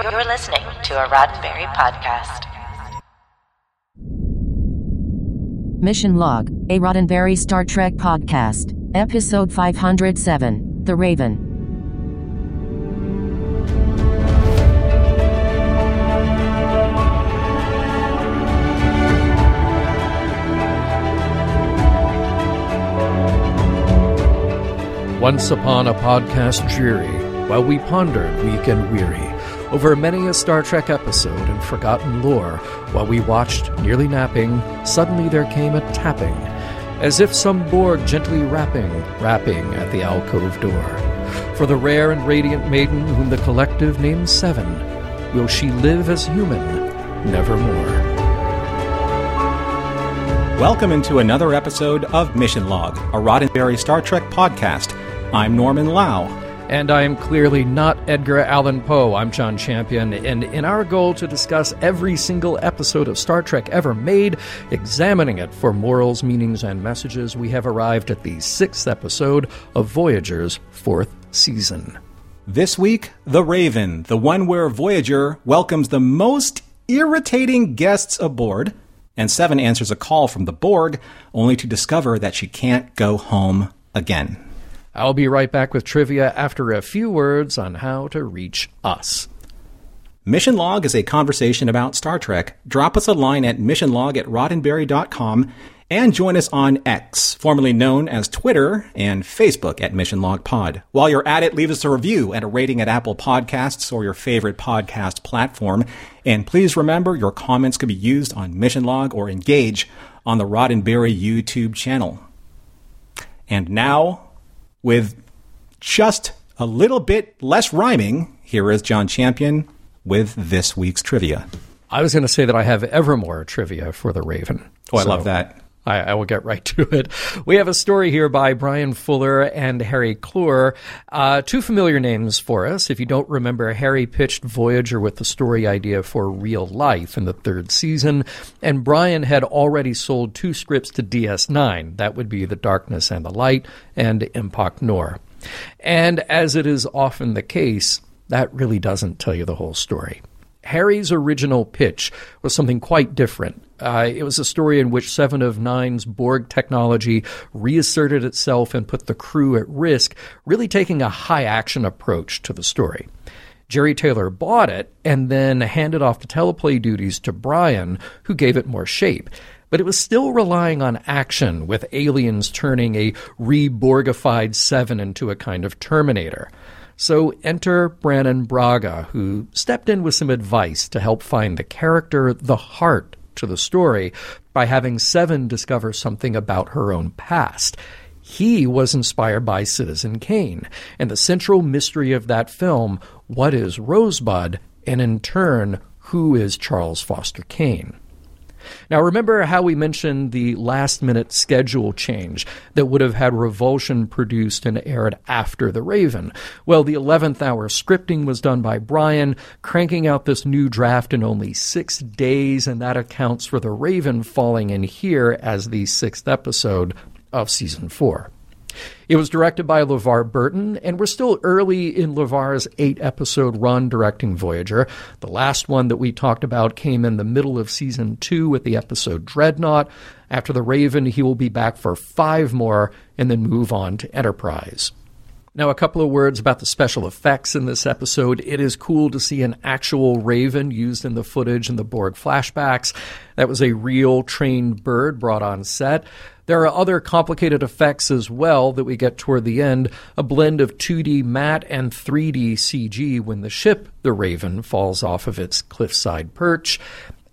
You're listening to a Roddenberry podcast. Mission Log, a Roddenberry Star Trek podcast, Episode 507 The Raven. Once upon a podcast dreary, while we pondered weak and weary over many a Star Trek episode and forgotten lore, while we watched, nearly napping, suddenly there came a tapping, as if some Borg gently rapping, rapping at the alcove door. For the rare and radiant maiden whom the collective names Seven, will she live as human, nevermore. Welcome into another episode of Mission Log, a Roddenberry Star Trek podcast. I'm Norman Lau. And I am clearly not Edgar Allan Poe. I'm John Champion. And in our goal to discuss every single episode of Star Trek ever made, examining it for morals, meanings, and messages, we have arrived at the sixth episode of Voyager's fourth season. This week, The Raven, the one where Voyager welcomes the most irritating guests aboard, and Seven answers a call from the Borg, only to discover that she can't go home again. I'll be right back with trivia after a few words on how to reach us. Mission Log is a conversation about Star Trek. Drop us a line at missionlog at roddenberry.com and join us on X, formerly known as Twitter, and Facebook at Mission Log Pod. While you're at it, leave us a review and a rating at Apple Podcasts or your favorite podcast platform. And please remember your comments could be used on Mission Log or Engage on the Roddenberry YouTube channel. And now, with just a little bit less rhyming, here is John Champion with this week's trivia. I was going to say that I have Evermore trivia for The Raven. Oh, I So love that. I, I will get right to it. We have a story here by Bryan Fuller and Harry Kloor. Uh, two familiar names for us. If you don't remember, Harry pitched Voyager with the story idea for real life in the third season, and Brian had already sold two scripts to DS9. That would be The Darkness and the Light and Empok Nor. And as it is often the case, that really doesn't tell you the whole story. Harry's original pitch was something quite different. Uh, it was a story in which Seven of Nine's Borg technology reasserted itself and put the crew at risk, really taking a high action approach to the story. Jeri Taylor bought it and then handed off the teleplay duties to Bryan, who gave it more shape. But it was still relying on action, with aliens turning a reborgified Seven into a kind of Terminator. So enter Brannon Braga, who stepped in with some advice to help find the character, the heart to the story, by having Seven discover something about her own past. He was inspired by Citizen Kane, and the central mystery of that film what is Rosebud, and in turn, who is Charles Foster Kane? Now, remember how we mentioned the last minute schedule change that would have had Revulsion produced and aired after The Raven? Well, the 11th hour scripting was done by Bryan, cranking out this new draft in only six days, and that accounts for The Raven falling in here as the sixth episode of season four. It was directed by LeVar Burton, and we're still early in LeVar's eight episode run directing Voyager. The last one that we talked about came in the middle of season two with the episode Dreadnought. After The Raven, he will be back for five more and then move on to Enterprise. Now, a couple of words about the special effects in this episode. It is cool to see an actual raven used in the footage in the Borg flashbacks. That was a real trained bird brought on set. There are other complicated effects as well that we get toward the end a blend of 2D matte and 3D CG when the ship, the Raven, falls off of its cliffside perch.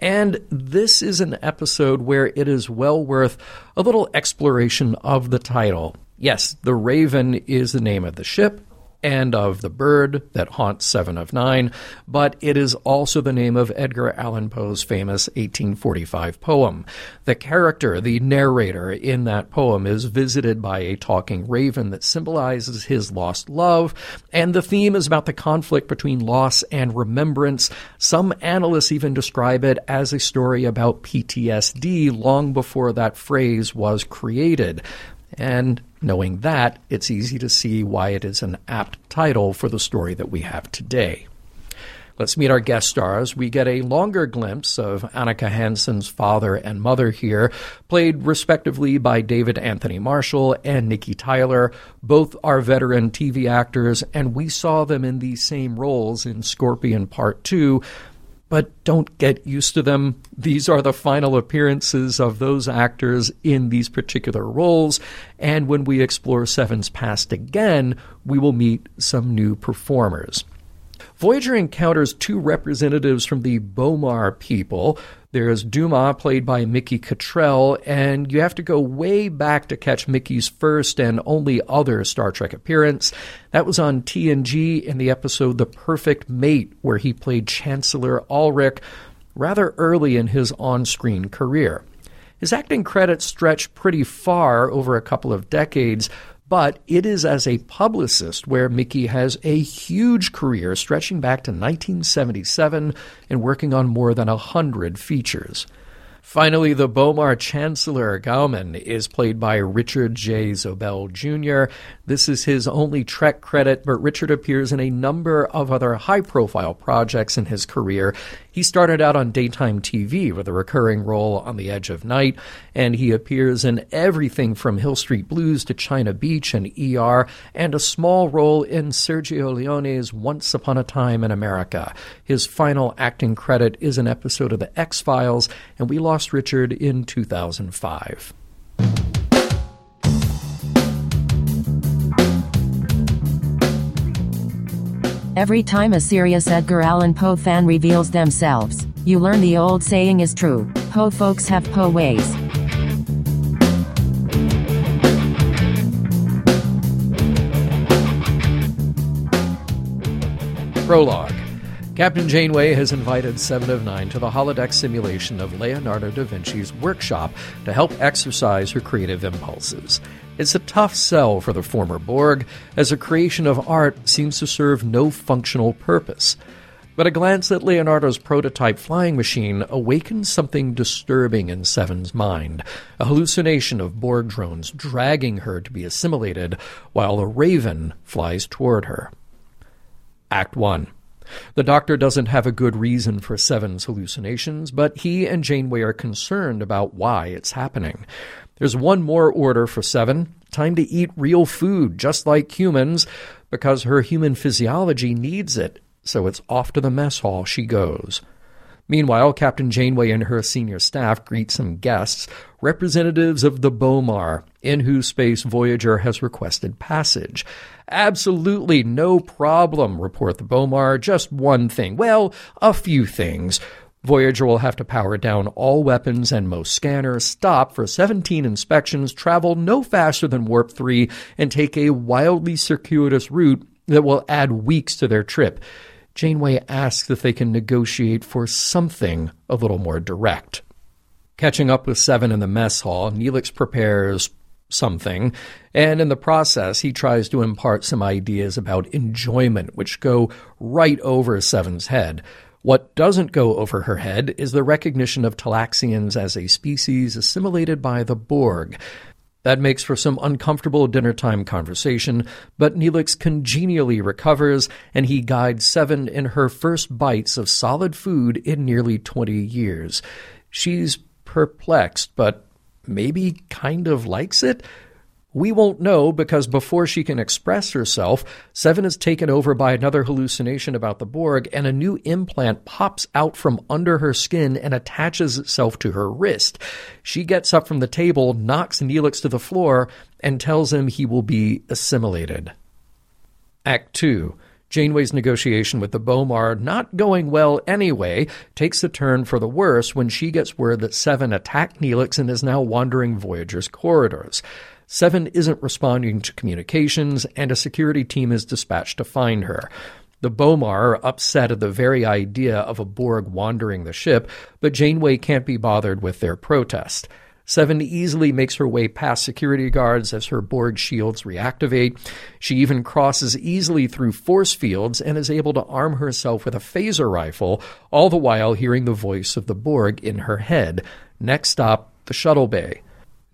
And this is an episode where it is well worth a little exploration of the title. Yes, the Raven is the name of the ship and of the bird that haunts Seven of Nine, but it is also the name of Edgar Allan Poe's famous 1845 poem. The character, the narrator in that poem, is visited by a talking raven that symbolizes his lost love, and the theme is about the conflict between loss and remembrance. Some analysts even describe it as a story about PTSD long before that phrase was created. And knowing that, it's easy to see why it is an apt title for the story that we have today. Let's meet our guest stars. We get a longer glimpse of Annika Hansen's father and mother here, played respectively by David Anthony Marshall and Nikki Tyler. Both are veteran TV actors, and we saw them in these same roles in Scorpion Part 2 but don't get used to them. These are the final appearances of those actors in these particular roles. And when we explore Seven's past again, we will meet some new performers. Voyager encounters two representatives from the Bomar people. There's Duma, played by Mickey Cottrell, and you have to go way back to catch Mickey's first and only other Star Trek appearance. That was on TNG in the episode The Perfect Mate, where he played Chancellor Alrik rather early in his on screen career. His acting credits stretch pretty far over a couple of decades, but it is as a publicist where Mickey has a huge career stretching back to 1977 and working on more than a hundred features. Finally, the Bomar Chancellor Gauman is played by Richard J. Zobel Jr. This is his only Trek credit, but Richard appears in a number of other high profile projects in his career. He started out on daytime TV with a recurring role on The Edge of Night, and he appears in everything from Hill Street Blues to China Beach and ER, and a small role in Sergio Leone's Once Upon a Time in America. His final acting credit is an episode of The X Files, and we lost Richard in 2005. Every time a serious Edgar Allan Poe fan reveals themselves, you learn the old saying is true Poe folks have Poe ways. Prologue. Captain Janeway has invited Seven of Nine to the holodeck simulation of Leonardo da Vinci's workshop to help exercise her creative impulses. It's a tough sell for the former Borg, as a creation of art seems to serve no functional purpose. But a glance at Leonardo's prototype flying machine awakens something disturbing in Seven's mind a hallucination of Borg drones dragging her to be assimilated while a raven flies toward her. Act 1. The doctor doesn't have a good reason for Seven's hallucinations, but he and Janeway are concerned about why it's happening. There's one more order for Seven time to eat real food, just like humans, because her human physiology needs it, so it's off to the mess hall she goes. Meanwhile, Captain Janeway and her senior staff greet some guests, representatives of the Bomar, in whose space Voyager has requested passage. Absolutely no problem, report the Bomar. Just one thing. Well, a few things. Voyager will have to power down all weapons and most scanners, stop for 17 inspections, travel no faster than Warp 3, and take a wildly circuitous route that will add weeks to their trip. Janeway asks if they can negotiate for something a little more direct. Catching up with Seven in the mess hall, Neelix prepares something, and in the process, he tries to impart some ideas about enjoyment, which go right over Seven's head. What doesn't go over her head is the recognition of Talaxians as a species assimilated by the Borg. That makes for some uncomfortable dinner time conversation, but Neelix congenially recovers and he guides Seven in her first bites of solid food in nearly 20 years. She's perplexed, but maybe kind of likes it. We won't know because before she can express herself, Seven is taken over by another hallucination about the Borg, and a new implant pops out from under her skin and attaches itself to her wrist. She gets up from the table, knocks Neelix to the floor, and tells him he will be assimilated. Act 2. Janeway's negotiation with the Bomar, not going well anyway, takes a turn for the worse when she gets word that Seven attacked Neelix and is now wandering Voyager's corridors. Seven isn't responding to communications, and a security team is dispatched to find her. The Bomar are upset at the very idea of a Borg wandering the ship, but Janeway can't be bothered with their protest. Seven easily makes her way past security guards as her Borg shields reactivate. She even crosses easily through force fields and is able to arm herself with a phaser rifle, all the while hearing the voice of the Borg in her head. Next stop, the shuttle bay.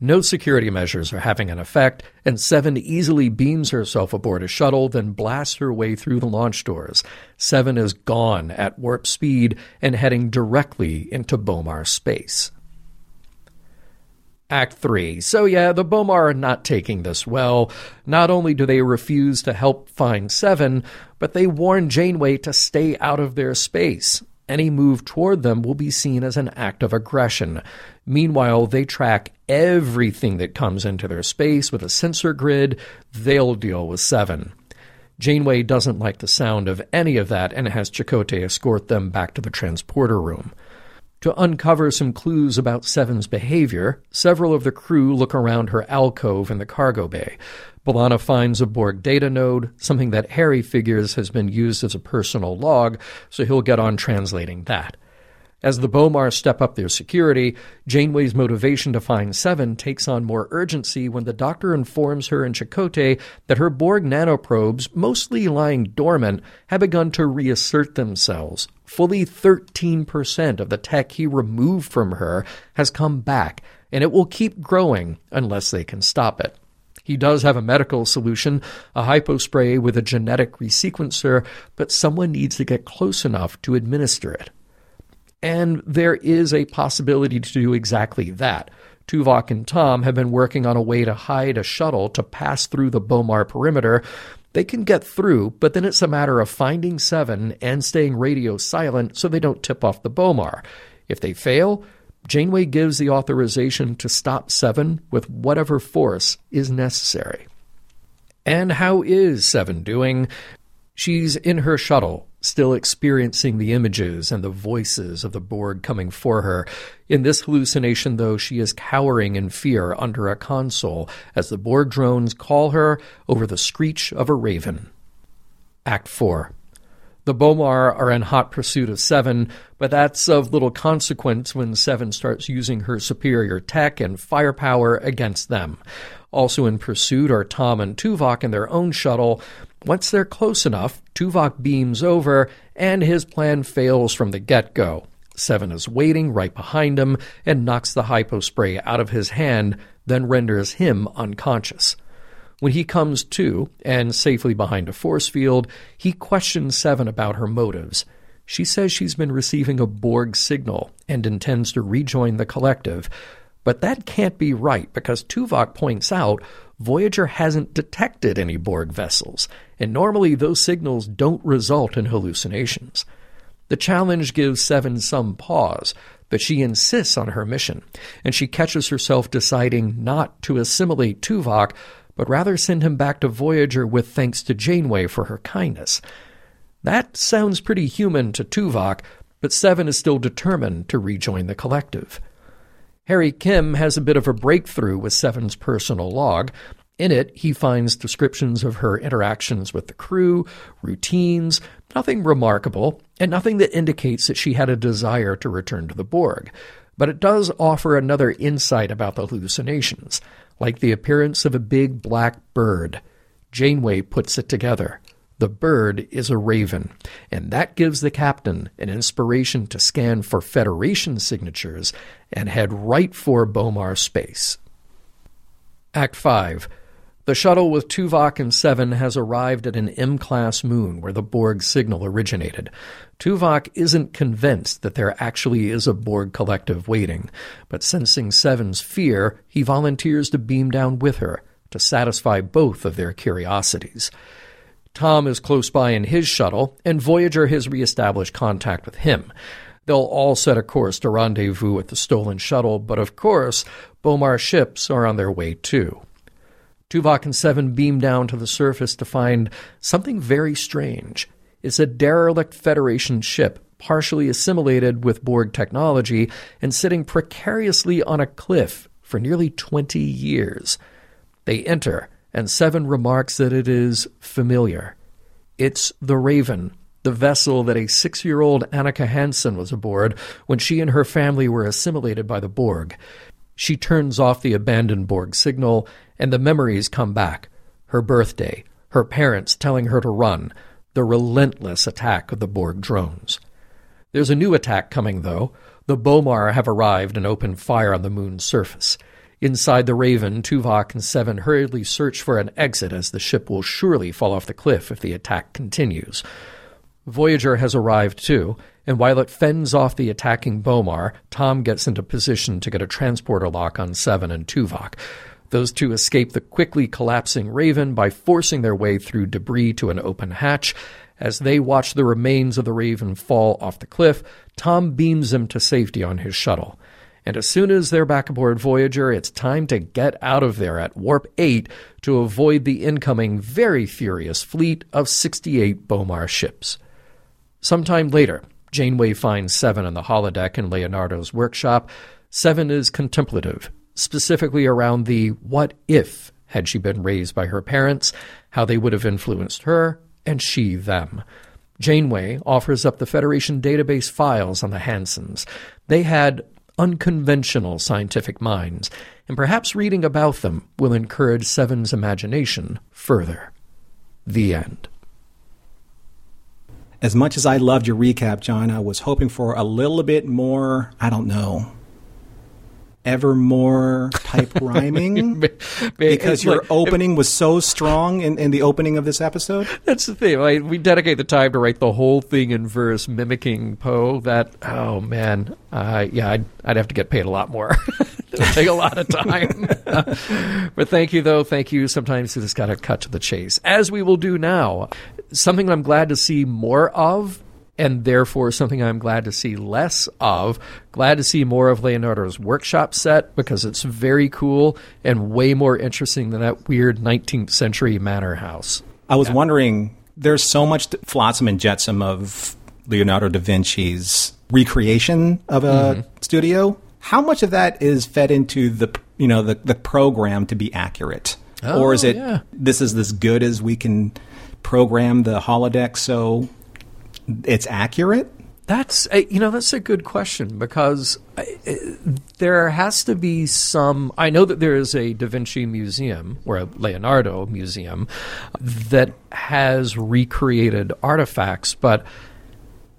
No security measures are having an effect, and Seven easily beams herself aboard a shuttle, then blasts her way through the launch doors. Seven is gone at warp speed and heading directly into Bomar space. Act 3. So, yeah, the Bomar are not taking this well. Not only do they refuse to help find Seven, but they warn Janeway to stay out of their space. Any move toward them will be seen as an act of aggression. Meanwhile, they track everything that comes into their space with a sensor grid. They'll deal with Seven. Janeway doesn't like the sound of any of that and has Chakotay escort them back to the transporter room. To uncover some clues about Seven's behavior, several of the crew look around her alcove in the cargo bay. B'Elanna finds a Borg data node, something that Harry figures has been used as a personal log, so he'll get on translating that. As the Bomar step up their security, Janeway's motivation to find Seven takes on more urgency when the Doctor informs her and Chakotay that her Borg nanoprobes, mostly lying dormant, have begun to reassert themselves. Fully 13% of the tech he removed from her has come back, and it will keep growing unless they can stop it. He does have a medical solution, a hypospray with a genetic resequencer, but someone needs to get close enough to administer it. And there is a possibility to do exactly that. Tuvok and Tom have been working on a way to hide a shuttle to pass through the Bomar perimeter. They can get through, but then it's a matter of finding Seven and staying radio silent so they don't tip off the Bomar. If they fail, Janeway gives the authorization to stop Seven with whatever force is necessary. And how is Seven doing? She's in her shuttle, still experiencing the images and the voices of the Borg coming for her. In this hallucination, though, she is cowering in fear under a console as the Borg drones call her over the screech of a raven. Act 4. The Bomar are in hot pursuit of Seven, but that's of little consequence when Seven starts using her superior tech and firepower against them. Also in pursuit are Tom and Tuvok in their own shuttle, once they're close enough, Tuvok beams over, and his plan fails from the get go. Seven is waiting right behind him and knocks the hypospray out of his hand, then renders him unconscious. When he comes to, and safely behind a force field, he questions Seven about her motives. She says she's been receiving a Borg signal and intends to rejoin the collective. But that can't be right because Tuvok points out Voyager hasn't detected any Borg vessels, and normally those signals don't result in hallucinations. The challenge gives Seven some pause, but she insists on her mission, and she catches herself deciding not to assimilate Tuvok, but rather send him back to Voyager with thanks to Janeway for her kindness. That sounds pretty human to Tuvok, but Seven is still determined to rejoin the collective. Harry Kim has a bit of a breakthrough with Seven's personal log. In it, he finds descriptions of her interactions with the crew, routines, nothing remarkable, and nothing that indicates that she had a desire to return to the Borg. But it does offer another insight about the hallucinations, like the appearance of a big black bird. Janeway puts it together. The bird is a raven, and that gives the captain an inspiration to scan for Federation signatures and head right for Bomar space. Act 5. The shuttle with Tuvok and Seven has arrived at an M class moon where the Borg signal originated. Tuvok isn't convinced that there actually is a Borg collective waiting, but sensing Seven's fear, he volunteers to beam down with her to satisfy both of their curiosities. Tom is close by in his shuttle, and Voyager has reestablished contact with him. They'll all set a course to rendezvous with the stolen shuttle, but of course, Bomar ships are on their way too. Tuvok and Seven beam down to the surface to find something very strange. It's a derelict Federation ship, partially assimilated with Borg technology and sitting precariously on a cliff for nearly 20 years. They enter and Seven remarks that it is familiar. It's the Raven, the vessel that a six year old Annika Hansen was aboard when she and her family were assimilated by the Borg. She turns off the abandoned Borg signal, and the memories come back her birthday, her parents telling her to run, the relentless attack of the Borg drones. There's a new attack coming, though. The Bomar have arrived and opened fire on the moon's surface. Inside the Raven, Tuvok and Seven hurriedly search for an exit as the ship will surely fall off the cliff if the attack continues. Voyager has arrived too, and while it fends off the attacking Bomar, Tom gets into position to get a transporter lock on Seven and Tuvok. Those two escape the quickly collapsing Raven by forcing their way through debris to an open hatch. As they watch the remains of the Raven fall off the cliff, Tom beams them to safety on his shuttle. And as soon as they're back aboard Voyager, it's time to get out of there at Warp 8 to avoid the incoming very furious fleet of 68 Bomar ships. Sometime later, Janeway finds Seven on the holodeck in Leonardo's workshop. Seven is contemplative, specifically around the what if had she been raised by her parents, how they would have influenced her, and she them. Janeway offers up the Federation database files on the Hansens. They had unconventional scientific minds, and perhaps reading about them will encourage Seven's imagination further. The end. As much as I loved your recap, John, I was hoping for a little bit more, I don't know, evermore type rhyming? Because your like, opening was so strong in, in the opening of this episode? That's the thing like, we dedicate the time to write the whole thing in verse mimicking poe. That oh man uh, yeah I'd, I'd have to get paid a lot more. It'll take a lot of time. But thank you though. Thank you. Sometimes you just gotta cut to the chase. As we will do now something i'm glad to see more of and therefore something I'm glad to see less of. Glad to see more of Leonardo's workshop set because it's very cool and way more interesting than that weird 19th century manor house. I was yeah. wondering, there's so much flotsam and jetsam of Leonardo da Vinci's recreation of a mm-hmm. studio. How much of that is fed into the you know the the program to be accurate, oh, or is it yeah. this is as good as we can program the holodeck so it's accurate? That's uh, you know that's a good question because uh, there has to be some. I know that there is a Da Vinci museum or a Leonardo museum that has recreated artifacts, but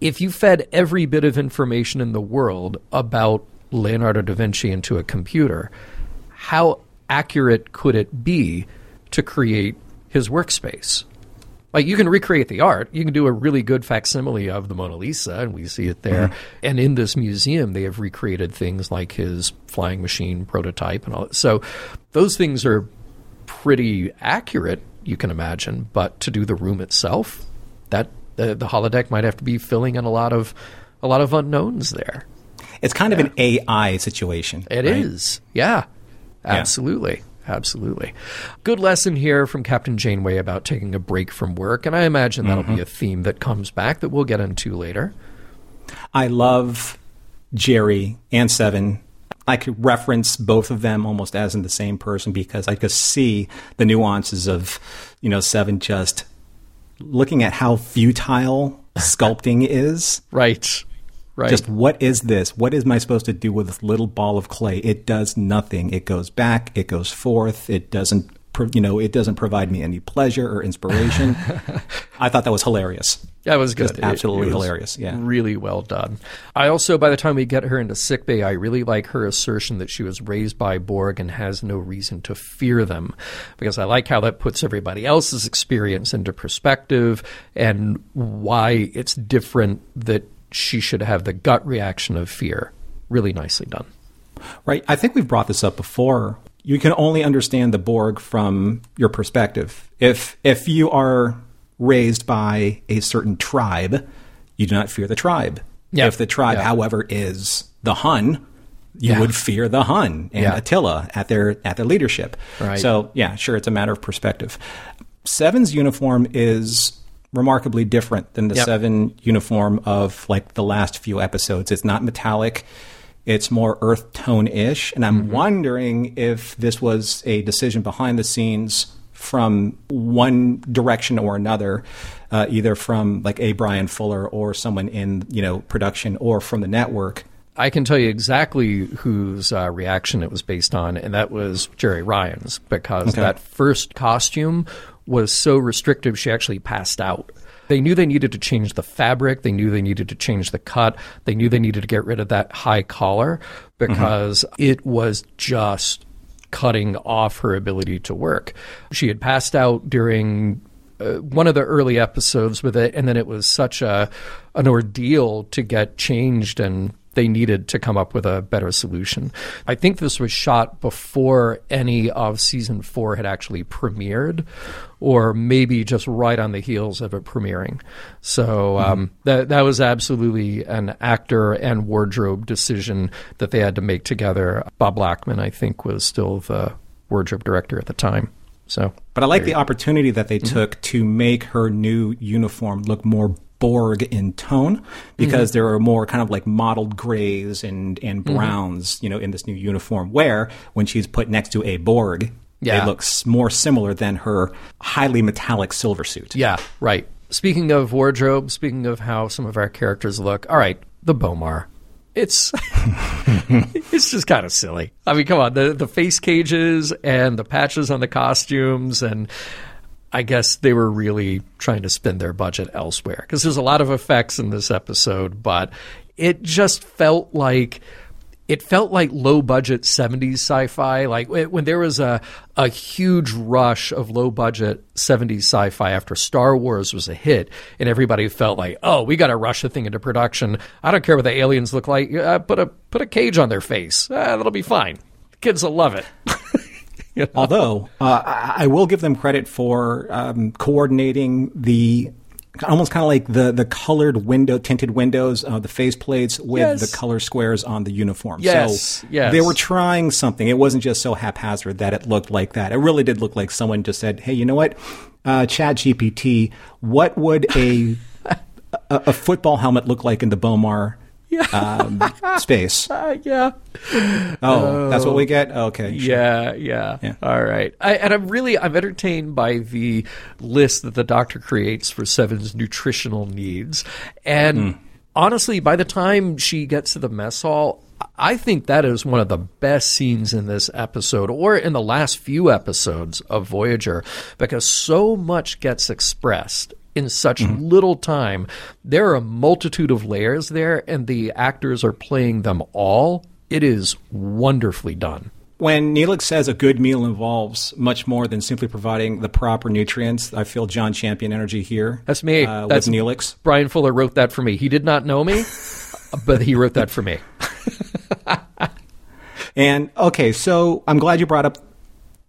if you fed every bit of information in the world about Leonardo da Vinci into a computer, how accurate could it be to create his workspace? Like you can recreate the art. You can do a really good facsimile of the Mona Lisa, and we see it there. Mm-hmm. And in this museum, they have recreated things like his flying machine prototype and all. That. So those things are pretty accurate, you can imagine. But to do the room itself, that the, the holodeck might have to be filling in a lot of a lot of unknowns there. It's kind yeah. of an AI situation. It right? is, yeah, absolutely. Yeah. Absolutely. Good lesson here from Captain Janeway about taking a break from work, and I imagine that'll mm-hmm. be a theme that comes back that we'll get into later. I love Jeri and Seven. I could reference both of them almost as in the same person because I could see the nuances of, you know, Seven just looking at how futile sculpting is. Right. Right. Just what is this? What am I supposed to do with this little ball of clay? It does nothing. It goes back. It goes forth. It doesn't. You know, it doesn't provide me any pleasure or inspiration. I thought that was hilarious. That was good. Just absolutely it, it hilarious. Yeah, really well done. I also, by the time we get her into sickbay, I really like her assertion that she was raised by Borg and has no reason to fear them, because I like how that puts everybody else's experience into perspective and why it's different that she should have the gut reaction of fear. Really nicely done. Right. I think we've brought this up before. You can only understand the Borg from your perspective. If if you are raised by a certain tribe, you do not fear the tribe. Yeah. If the tribe, however, is the Hun, you yeah. would fear the Hun and Yeah. Attila at their at their leadership. Right. So yeah, sure, it's a matter of perspective. Seven's uniform is remarkably different than the Yep. seven uniform of like the last few episodes. It's not metallic. It's more earth tone ish. And I'm wondering if this was a decision behind the scenes from one direction or another, uh, either from like a Bryan Fuller or someone in, you know, production or from the network. I can tell you exactly whose uh, reaction it was based on, and that was Jeri Ryan's, because Okay. that first costume was so restrictive she actually passed out. They knew they needed to change the fabric. They knew they needed to change the cut. They knew they needed to get rid of that high collar because it was just cutting off her ability to work. She had passed out during uh, one of the early episodes with it, and then it was such a an ordeal to get changed and they needed to come up with a better solution. I think this was shot before any of season four had actually premiered, or maybe just right on the heels of it premiering. So um, that that was absolutely an actor and wardrobe decision that they had to make together. Bob Blackman, I think, was still the wardrobe director at the time. So, But I like the opportunity that they took to make her new uniform look more Borg in tone because mm-hmm. there are more kind of like mottled grays and, and mm-hmm. browns, you know, in this new uniform. Where when she's put next to a Borg, Yeah. it looks more similar than her highly metallic silver suit. Yeah, right. Speaking of wardrobe, speaking of how some of our characters look, all right, the Bomar. It's it's just kind of silly. I mean, come on, the the face cages and the patches on the costumes and I guess they were really trying to spend their budget elsewhere. Because there's a lot of effects in this episode, but it just felt like it felt like low budget 70s sci-fi. Like when there was a a huge rush of low budget 70s sci-fi after Star Wars was a hit and everybody felt like oh we got to rush the thing into production. I don't care what the aliens look like. Uh, put a put a cage on their face. Uh, that'll be fine. Kids will love it You know? Although uh, I, will give them credit for um, coordinating the almost kind of like the the colored window tinted windows, uh, the face plates with Yes. the color squares on the uniform. Yes, so yes. they were trying something. It wasn't just so haphazard that it looked like that. It really did look like someone just said, "Hey, you know what, uh, ChatGPT, what would a a, a football helmet look like in the Bomar?" Um, space. Uh, yeah Oh, that's what we get. Okay, sure. Yeah, yeah, Yeah. All right. I, and I'm really I'm entertained by the list that the doctor creates for Seven's nutritional needs. And honestly, by the time she gets to the mess hall, I think that is one of the best scenes in this episode or in the last few episodes of Voyager because so much gets expressed in such little time. There are a multitude of layers there, and the actors are playing them all. It is wonderfully done. When Neelix says a good meal involves much more than simply providing the proper nutrients, I feel John Champion energy here. That's me. Uh, That's with Neelix. Bryan Fuller wrote that for me. He did not know me, but he wrote that for me. And okay, so I'm glad you brought up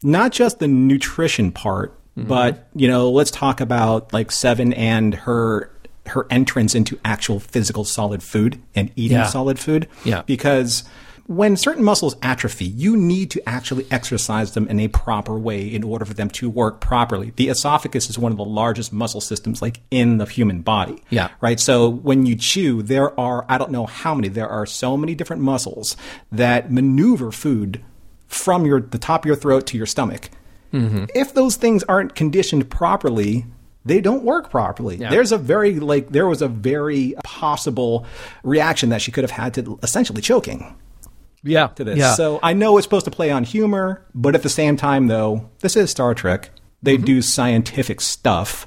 not just the nutrition part, Mm-hmm. but you know, let's talk about like Seven and her her entrance into actual physical solid food and eating Yeah. solid food. Yeah. Because when certain muscles atrophy, you need to actually exercise them in a proper way in order for them to work properly. The esophagus is one of the largest muscle systems like in the human body. Yeah. Right. So when you chew, there are, I don't know how many, there are so many different muscles that maneuver food from your, the top of your throat to your stomach. Mm-hmm. If those things aren't conditioned properly, they don't work properly. There's a very, like, there was a very possible reaction that she could have had to essentially choking Yeah. to this. Yeah. So I know it's supposed to play on humor, but at the same time, though, this is Star Trek. They do scientific stuff.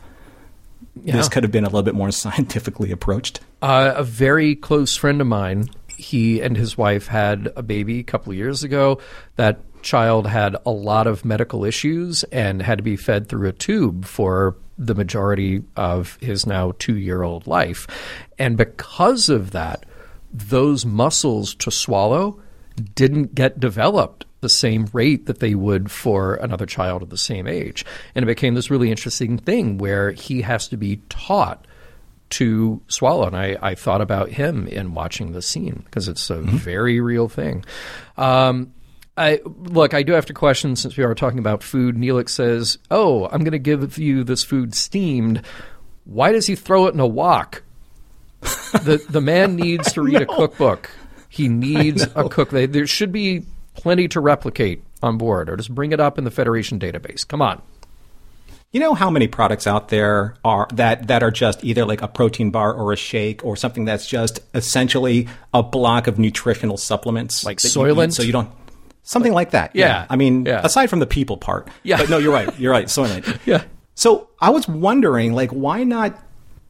This Mm-hmm. Could have been a little bit more scientifically approached. Uh, a very close friend of mine, he and his wife had a baby a couple of years ago. That child had a lot of medical issues and had to be fed through a tube for the majority of his now two year old life. And because of that, those muscles to swallow didn't get developed the same rate that they would for another child of the same age. And it became this really interesting thing where he has to be taught to swallow. And I, I thought about him in watching the scene because it's a very real thing. Um, I look. I do have to question since we are talking about food. Neelix says, "Oh, I'm going to give you this food steamed. Why does he throw it in a wok? the The man needs to read a cookbook. He needs a cook. They, there should be plenty to replicate on board, or just bring it up in the Federation database. Come on. You know how many products out there are that that are just either like a protein bar or a shake or something that's just essentially a block of nutritional supplements, Like Soylent? so you don't something like that. Yeah. I mean, Yeah. aside from the people part. Yeah. But no, you're right. You're right. Soylent. Yeah. So I was wondering, like, why not?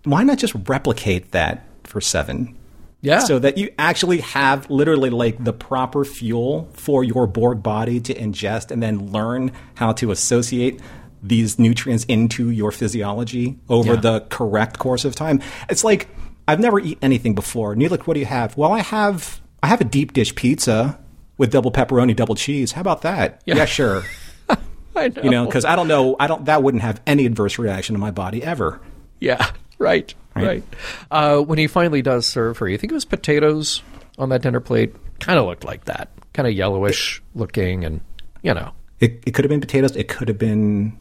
Why not just replicate that for seven? Yeah. So that you actually have literally like the proper fuel for your Borg body to ingest and then learn how to associate these nutrients into your physiology over Yeah. the correct course of time. It's like I've never eaten anything before. Neelix, what do you have? Well, I have I have a deep dish pizza with double pepperoni, double cheese. How about that? Yeah, sure. I know. You know, because I don't know, I don't that wouldn't have any adverse reaction in my body ever. Yeah, right, right. Right. Uh, when he finally does serve her, you think it was potatoes on that dinner plate? Kind of looked like that. Kind of yellowish looking, and you know, It, it could have been potatoes. It could have been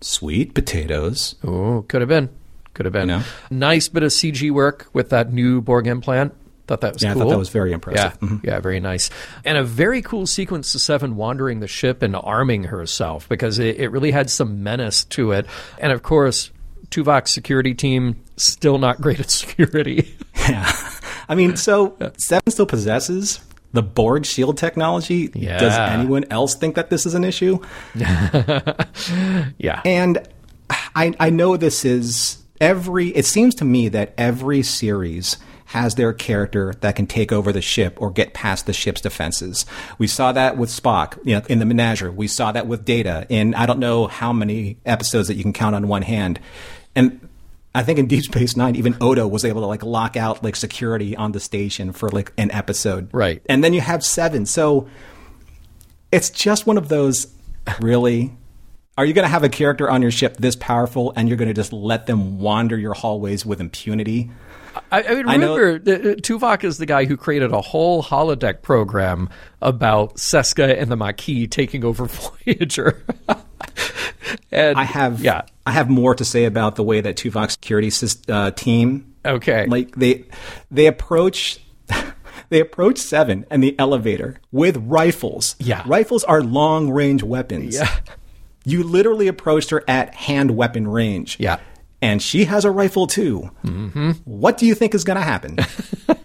sweet potatoes. oh, could have been, could have been. You know? Nice bit of CG work with that new Borg implant. Thought that was Yeah, I thought that was very impressive. Yeah, Mhm. yeah, very nice. And a very cool sequence of Seven wandering the ship and arming herself because it, it really had some menace to it. And of course, Tuvok's security team still not great at security. Yeah. I mean, so Seven still possesses the Borg shield technology. Yeah. Does anyone else think that this is an issue? yeah, And I, I know this is every, it seems to me that every series has their character that can take over the ship or get past the ship's defenses. We saw that with Spock, you know, in the Menagerie. We saw that with Data in I don't know how many episodes that you can count on one hand. And I think in Deep Space Nine, even Odo was able to like lock out like security on the station for like an episode. Right. And then you have Seven. So it's just one of those really are you going to have a character on your ship this powerful and you're going to just let them wander your hallways with impunity I, I mean, I know- remember, uh, Tuvok is the guy who created a whole holodeck program about Seska and the Maquis taking over Voyager. and i have yeah, i have more to say about the way that tuvok security uh, team okay, like they they approach they approach seven and the elevator with rifles Yeah. rifles are long range weapons yeah, you literally approached her at hand weapon range Yeah. And she has a rifle too. Mm-hmm. What do you think is going to happen?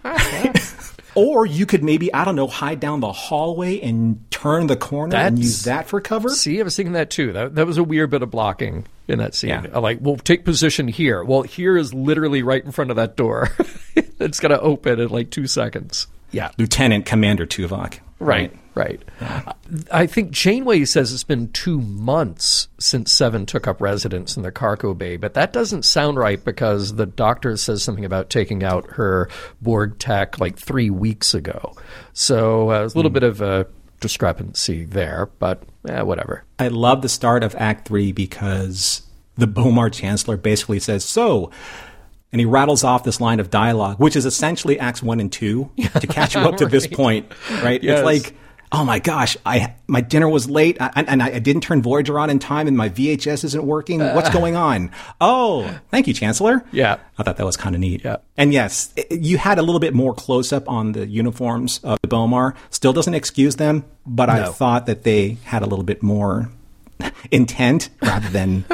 or you could maybe, I don't know, hide down the hallway and turn the corner and use that for cover. See, I was thinking that too. That, that was a weird bit of blocking in that scene. Yeah. Like, well, take position here. Well, here is literally right in front of that door. it's going to open in like two seconds. Yeah. Lieutenant Commander Tuvok. Right, right. I think Janeway says it's been two months since Seven took up residence in the cargo bay, but that doesn't sound right because the doctor says something about taking out her Borg tech like three weeks ago. So uh, a little bit of a discrepancy there, but eh, whatever. I love the start of Act Three because the Bomar Chancellor basically says, "So," and he rattles off this line of dialogue, which is essentially Acts One and Two to catch you up to this point. Right? Yes. It's like, oh my gosh, I my dinner was late, I, and I, I didn't turn Voyager on in time, and my VHS isn't working. What's uh. going on? Oh, thank you, Chancellor. Yeah. I thought that was kind of neat. Yeah. And yes, i- you had a little bit more close up on the uniforms of the Bomar. Still doesn't excuse them, but I thought that they had a little bit more intent rather than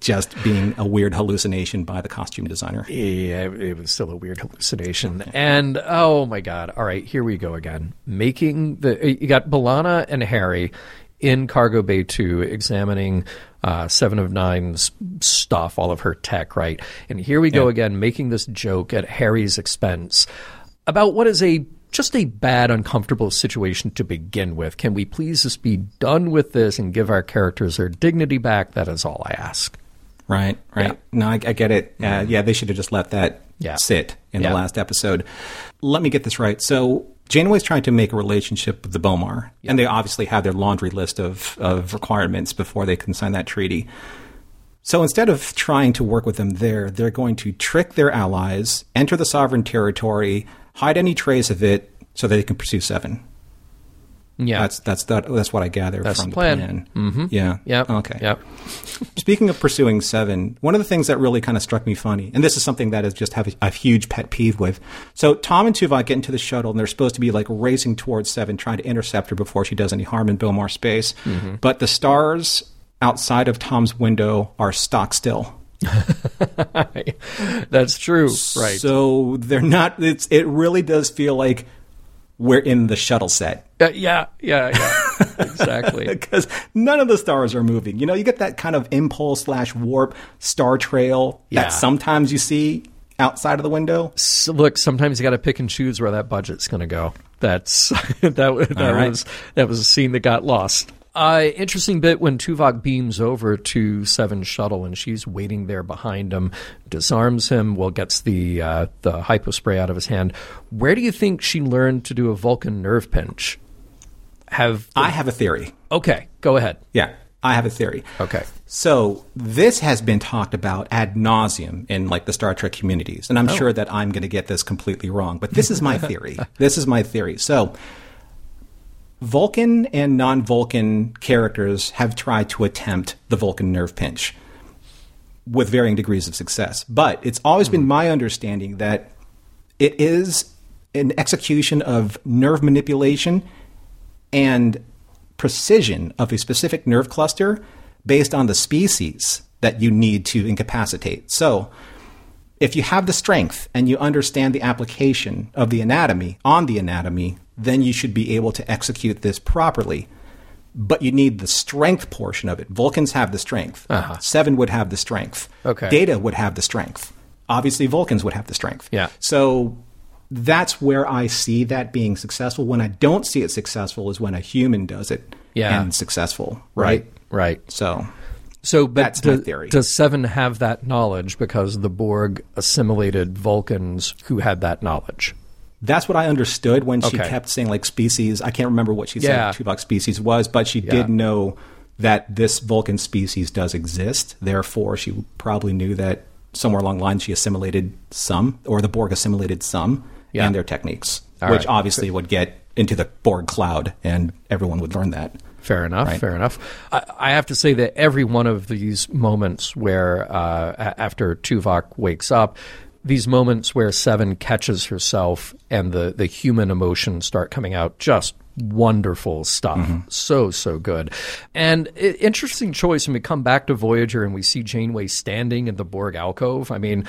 just being a weird hallucination by the costume designer. Yeah, it was still a weird hallucination. And oh my god! All right, here we go again. Making the you got B'Elanna and Harry in Cargo Bay Two examining uh, Seven of Nine's stuff, all of her tech, right? And here we go Yeah. again, making this joke at Harry's expense about what is a just a bad, uncomfortable situation to begin with. Can we please just be done with this and give our characters their dignity back? That is all I ask. Right, right. No, I, I get it. Uh, yeah, they should have just let that Yeah. sit in Yeah. the last episode. Let me get this right. So Janeway's trying to make a relationship with the Bomar, and they obviously have their laundry list of, of requirements before they can sign that treaty. So instead of trying to work with them there, they're going to trick their allies, enter the sovereign territory, hide any trace of it, so that they can pursue Seven. Yeah, That's that's that, that's what I gather That's from the plan. Mm-hmm. Yeah. Yep. Okay. Yep. Speaking of pursuing seven, one of the things that really kind of struck me funny, and this is something that I just have a, a huge pet peeve with. So Tom and Tuvok get into the shuttle, and they're supposed to be like racing towards seven, trying to intercept her before she does any harm in Bomar space. But the stars outside of Tom's window are stock still. That's true. Right. So they're not. It's it really does feel like we're in the shuttle set. Uh, yeah, yeah, yeah. exactly. because none of the stars are moving. You know, you get that kind of impulse slash warp star trail Yeah. that sometimes you see outside of the window. So look, sometimes you got to pick and choose where that budget's going to go. That's that, that right. was that was a scene that got lost. Uh, interesting bit when Tuvok beams over to Seven's shuttle and she's waiting there behind him, disarms him, well gets the uh, the hypo spray out of his hand. Where do you think she learned to do a Vulcan nerve pinch? Have I have a theory. okay, go ahead. Yeah, I have a theory. Okay, So this has been talked about ad nauseum in like the Star Trek communities, and I'm sure that I'm going to get this completely wrong, but this is my theory. this is my theory. So Vulcan and non-Vulcan characters have tried to attempt the Vulcan nerve pinch with varying degrees of success, but it's always been my understanding that it is an execution of nerve manipulation and precision of a specific nerve cluster based on the species that you need to incapacitate. So, if you have the strength and you understand the application of the anatomy on the anatomy, then you should be able to execute this properly. But you need the strength portion of it. Vulcans have the strength. Uh-huh. Seven would have the strength. Okay. Data would have the strength. Obviously, Vulcans would have the strength. Yeah. So that's where I see that being successful. When I don't see it successful is when a human does it Yeah. and successful. Right. right. So So, but That's my theory. Does Seven have that knowledge because the Borg assimilated Vulcans who had that knowledge? That's what I understood when she Okay. kept saying like species. I can't remember what she Yeah. said Tuvok species was, but she Yeah. did know that this Vulcan species does exist. Therefore, she probably knew that somewhere along the line she assimilated some, or the Borg assimilated some, Yeah. and their techniques, All which right. obviously would get into the Borg cloud, and everyone would learn that. Fair enough. Right. Fair enough. I, I have to say that every one of these moments where, uh, after Tuvok wakes up, these moments where Seven catches herself and the, the human emotions start coming out, just wonderful stuff. Mm-hmm. So, so good. And i- interesting choice when we come back to Voyager and we see Janeway standing in the Borg alcove. I mean,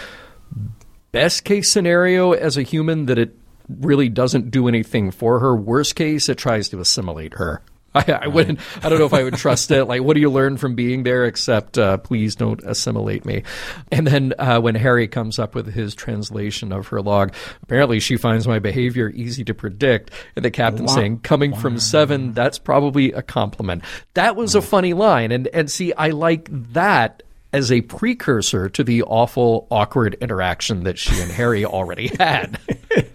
best case scenario as a human that it really doesn't do anything for her. Worst case, it tries to assimilate her. I, I wouldn't. I don't know if I would trust it. Like, what do you learn from being there? Except, uh, please don't assimilate me. And then uh, when Harry comes up with his translation of her log, apparently she finds my behavior easy to predict, and the captain saying, "Coming from seven, that's probably a compliment." That was a funny line, and and see, I like that as a precursor to the awful, awkward interaction that she and Harry already had.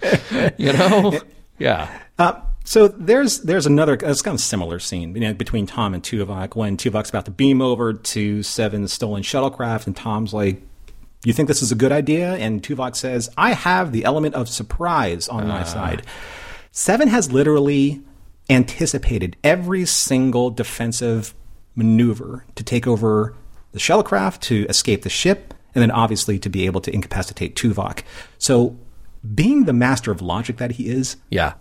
you know? Yeah. Uh, so there's there's another it's kind of similar scene you know, between Tom and Tuvok when Tuvok's about to beam over to Seven's stolen shuttlecraft and Tom's like, "You think this is a good idea?" And Tuvok says, "I have the element of surprise on my ah. side." Seven has literally anticipated every single defensive maneuver to take over the shuttlecraft, to escape the ship, and then obviously to be able to incapacitate Tuvok. So, being the master of logic that he is, Yeah.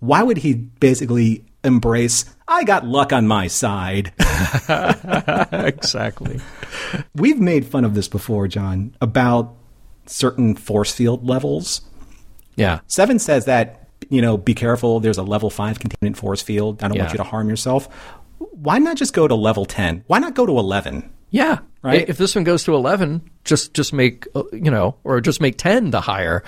Why would he basically embrace I got luck on my side? exactly. We've made fun of this before, John, about certain force field levels. Yeah. Seven says that, you know, be careful, there's a level 5 containment force field. I don't want you to harm yourself. Why not just go to level 10? Why not go to 11? Yeah. Right? If this one goes to 11, just just make uh, you know, or just make 10 the higher.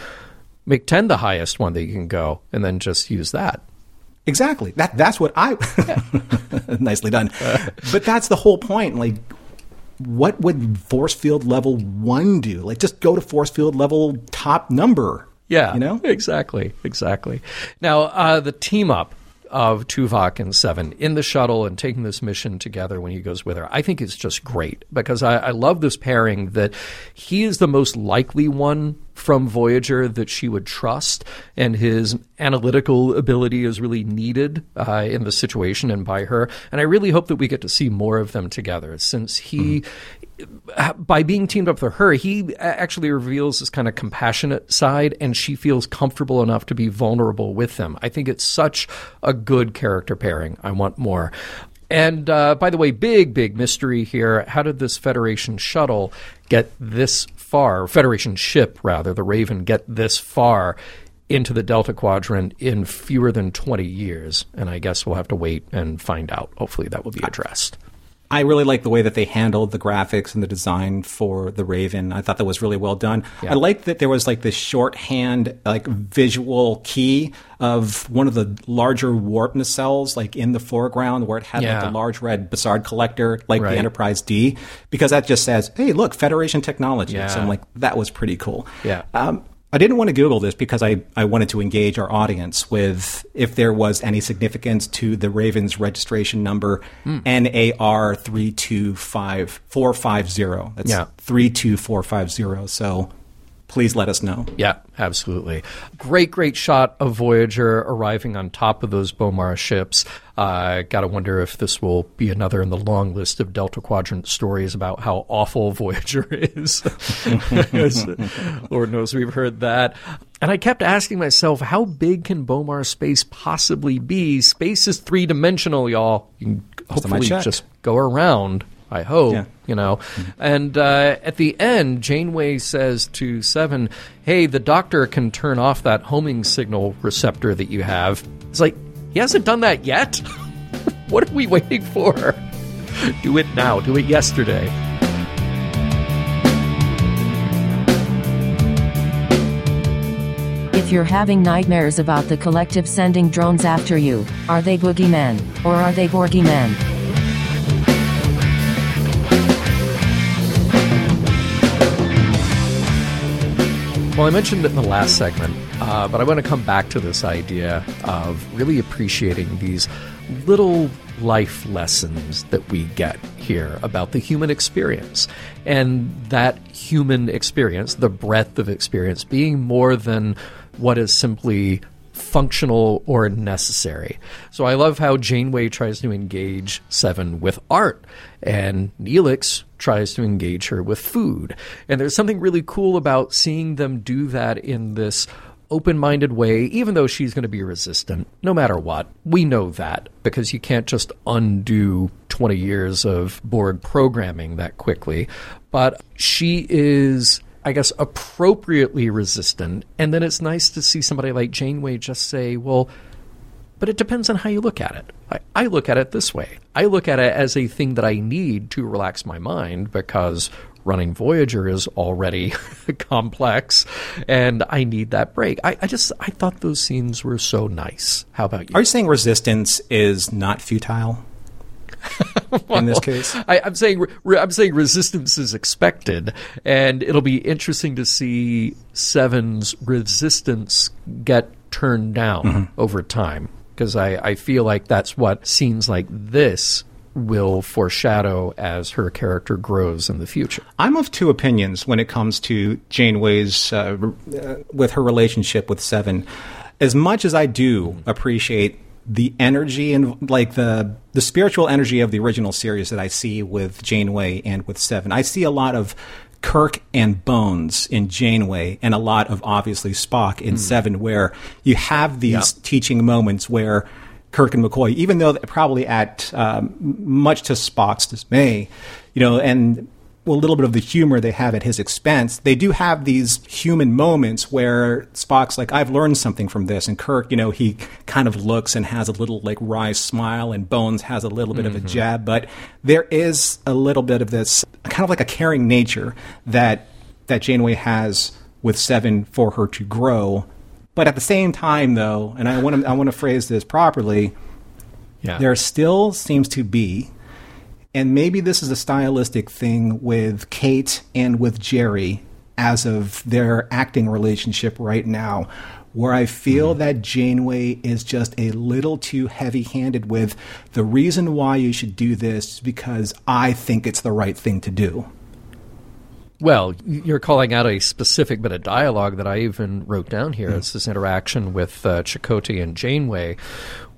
Make 10 the highest one that you can go and then just use that. Exactly. That that's what I nicely done. but that's the whole point. Like what would force field level 1 do? Like just go to force field level top number. Yeah, You know? exactly, exactly. Now, uh, the team up of Tuvok and Seven in the shuttle and taking this mission together when he goes with her, I think is just great because I, I love this pairing that he is the most likely one from Voyager that she would trust, and his analytical ability is really needed uh, in the situation and by her. And I really hope that we get to see more of them together since he by being teamed up with her, he actually reveals this kind of compassionate side, and she feels comfortable enough to be vulnerable with him. I think it's such a good character pairing. I want more. And uh, by the way, big, big mystery here. How did this Federation shuttle get this far? Federation ship, rather, the Raven, get this far into the Delta Quadrant in fewer than 20 years? And I guess we'll have to wait and find out. Hopefully, that will be ah. addressed. I really like the way that they handled the graphics and the design for the Raven. I thought that was really well done. Yeah. I liked that there was like this shorthand, like visual key of one of the larger warp nacelles, like in the foreground, where it had Yeah. like the large red Bussard collector, like Right. the Enterprise D, because that just says, "Hey, look, Federation technology." Yeah. So I'm like, that was pretty cool. Yeah. Um, I didn't want to Google this because I, I wanted to engage our audience with if there was any significance to the Ravens registration number Hmm. NAR three two five four five zero. That's Yeah. three two four five zero. So please let us know. Yeah, absolutely. Great, great shot of Voyager arriving on top of those Bomar ships. Uh, Got to wonder if this will be another in the long list of Delta Quadrant stories about how awful Voyager is. Lord knows we've heard that. And I kept asking myself, how big can Bomar space possibly be? Space is three dimensional, y'all. You can hopefully just go around. I hope Yeah. you know. And uh, at the end, Janeway says to Seven, "Hey, the Doctor can turn off that homing signal receptor that you have." It's like he hasn't done that yet. what are we waiting for? Do it now. Do it yesterday. If you're having nightmares about the collective sending drones after you, are they boogeymen, or are they Borgeymen? Well, I mentioned it in the last segment, uh, but I want to come back to this idea of really appreciating these little life lessons that we get here about the human experience. And that human experience, the breadth of experience, being more than what is simply functional or necessary. So I love how Janeway tries to engage Seven with art, and Neelix tries to engage her with food. And there's something really cool about seeing them do that in this open minded way, even though she's going to be resistant no matter what. We know that because you can't just undo 20 years of Borg programming that quickly. But she is. I guess, appropriately resistant. And then it's nice to see somebody like Janeway just say, well, but it depends on how you look at it. I, I look at it this way I look at it as a thing that I need to relax my mind because running Voyager is already complex and I need that break. I, I just, I thought those scenes were so nice. How about you? Are you saying resistance is not futile in this case? I, I'm saying re, I'm saying resistance is expected, and it'll be interesting to see Seven's resistance get turned down over time because I, I feel like that's what scenes like this will foreshadow as her character grows in the future. I'm of two opinions when it comes to Janeway's uh, uh, with her relationship with Seven. As much as I do appreciate the energy and like the the spiritual energy of the original series that I see with Janeway and with Seven, I see a lot of Kirk and Bones in Janeway, and a lot of obviously Spock in Seven, where you have these teaching moments where Kirk and McCoy, even though probably at um, much to Spock's dismay, you know, and a little bit of the humor they have at his expense, they do have these human moments where Spock's like, I've learned something from this. And Kirk, you know, he kind of looks and has a little like wry smile, and Bones has a little bit of a mm-hmm. jab. But there is a little bit of this kind of like a caring nature that that Janeway has with Seven for her to grow. But at the same time, though, and I want to I want to phrase this properly, Yeah. there still seems to be, and maybe this is a stylistic thing with Kate and with Jeri as of their acting relationship right now, where I feel that Janeway is just a little too heavy handed with the reason why you should do this is because I think it's the right thing to do. Well, you're calling out a specific bit of dialogue that I even wrote down here. Hmm. It's this interaction with uh, Chakotay and Janeway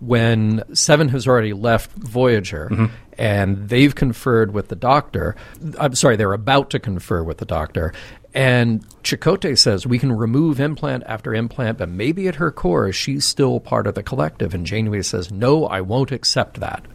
when Seven has already left Voyager Mm-hmm. And they've conferred with the Doctor. I'm sorry, they're about to confer with the Doctor. And Chakotay says we can remove implant after implant, but maybe at her core, she's still part of the collective. And Janeway says, no, I won't accept that.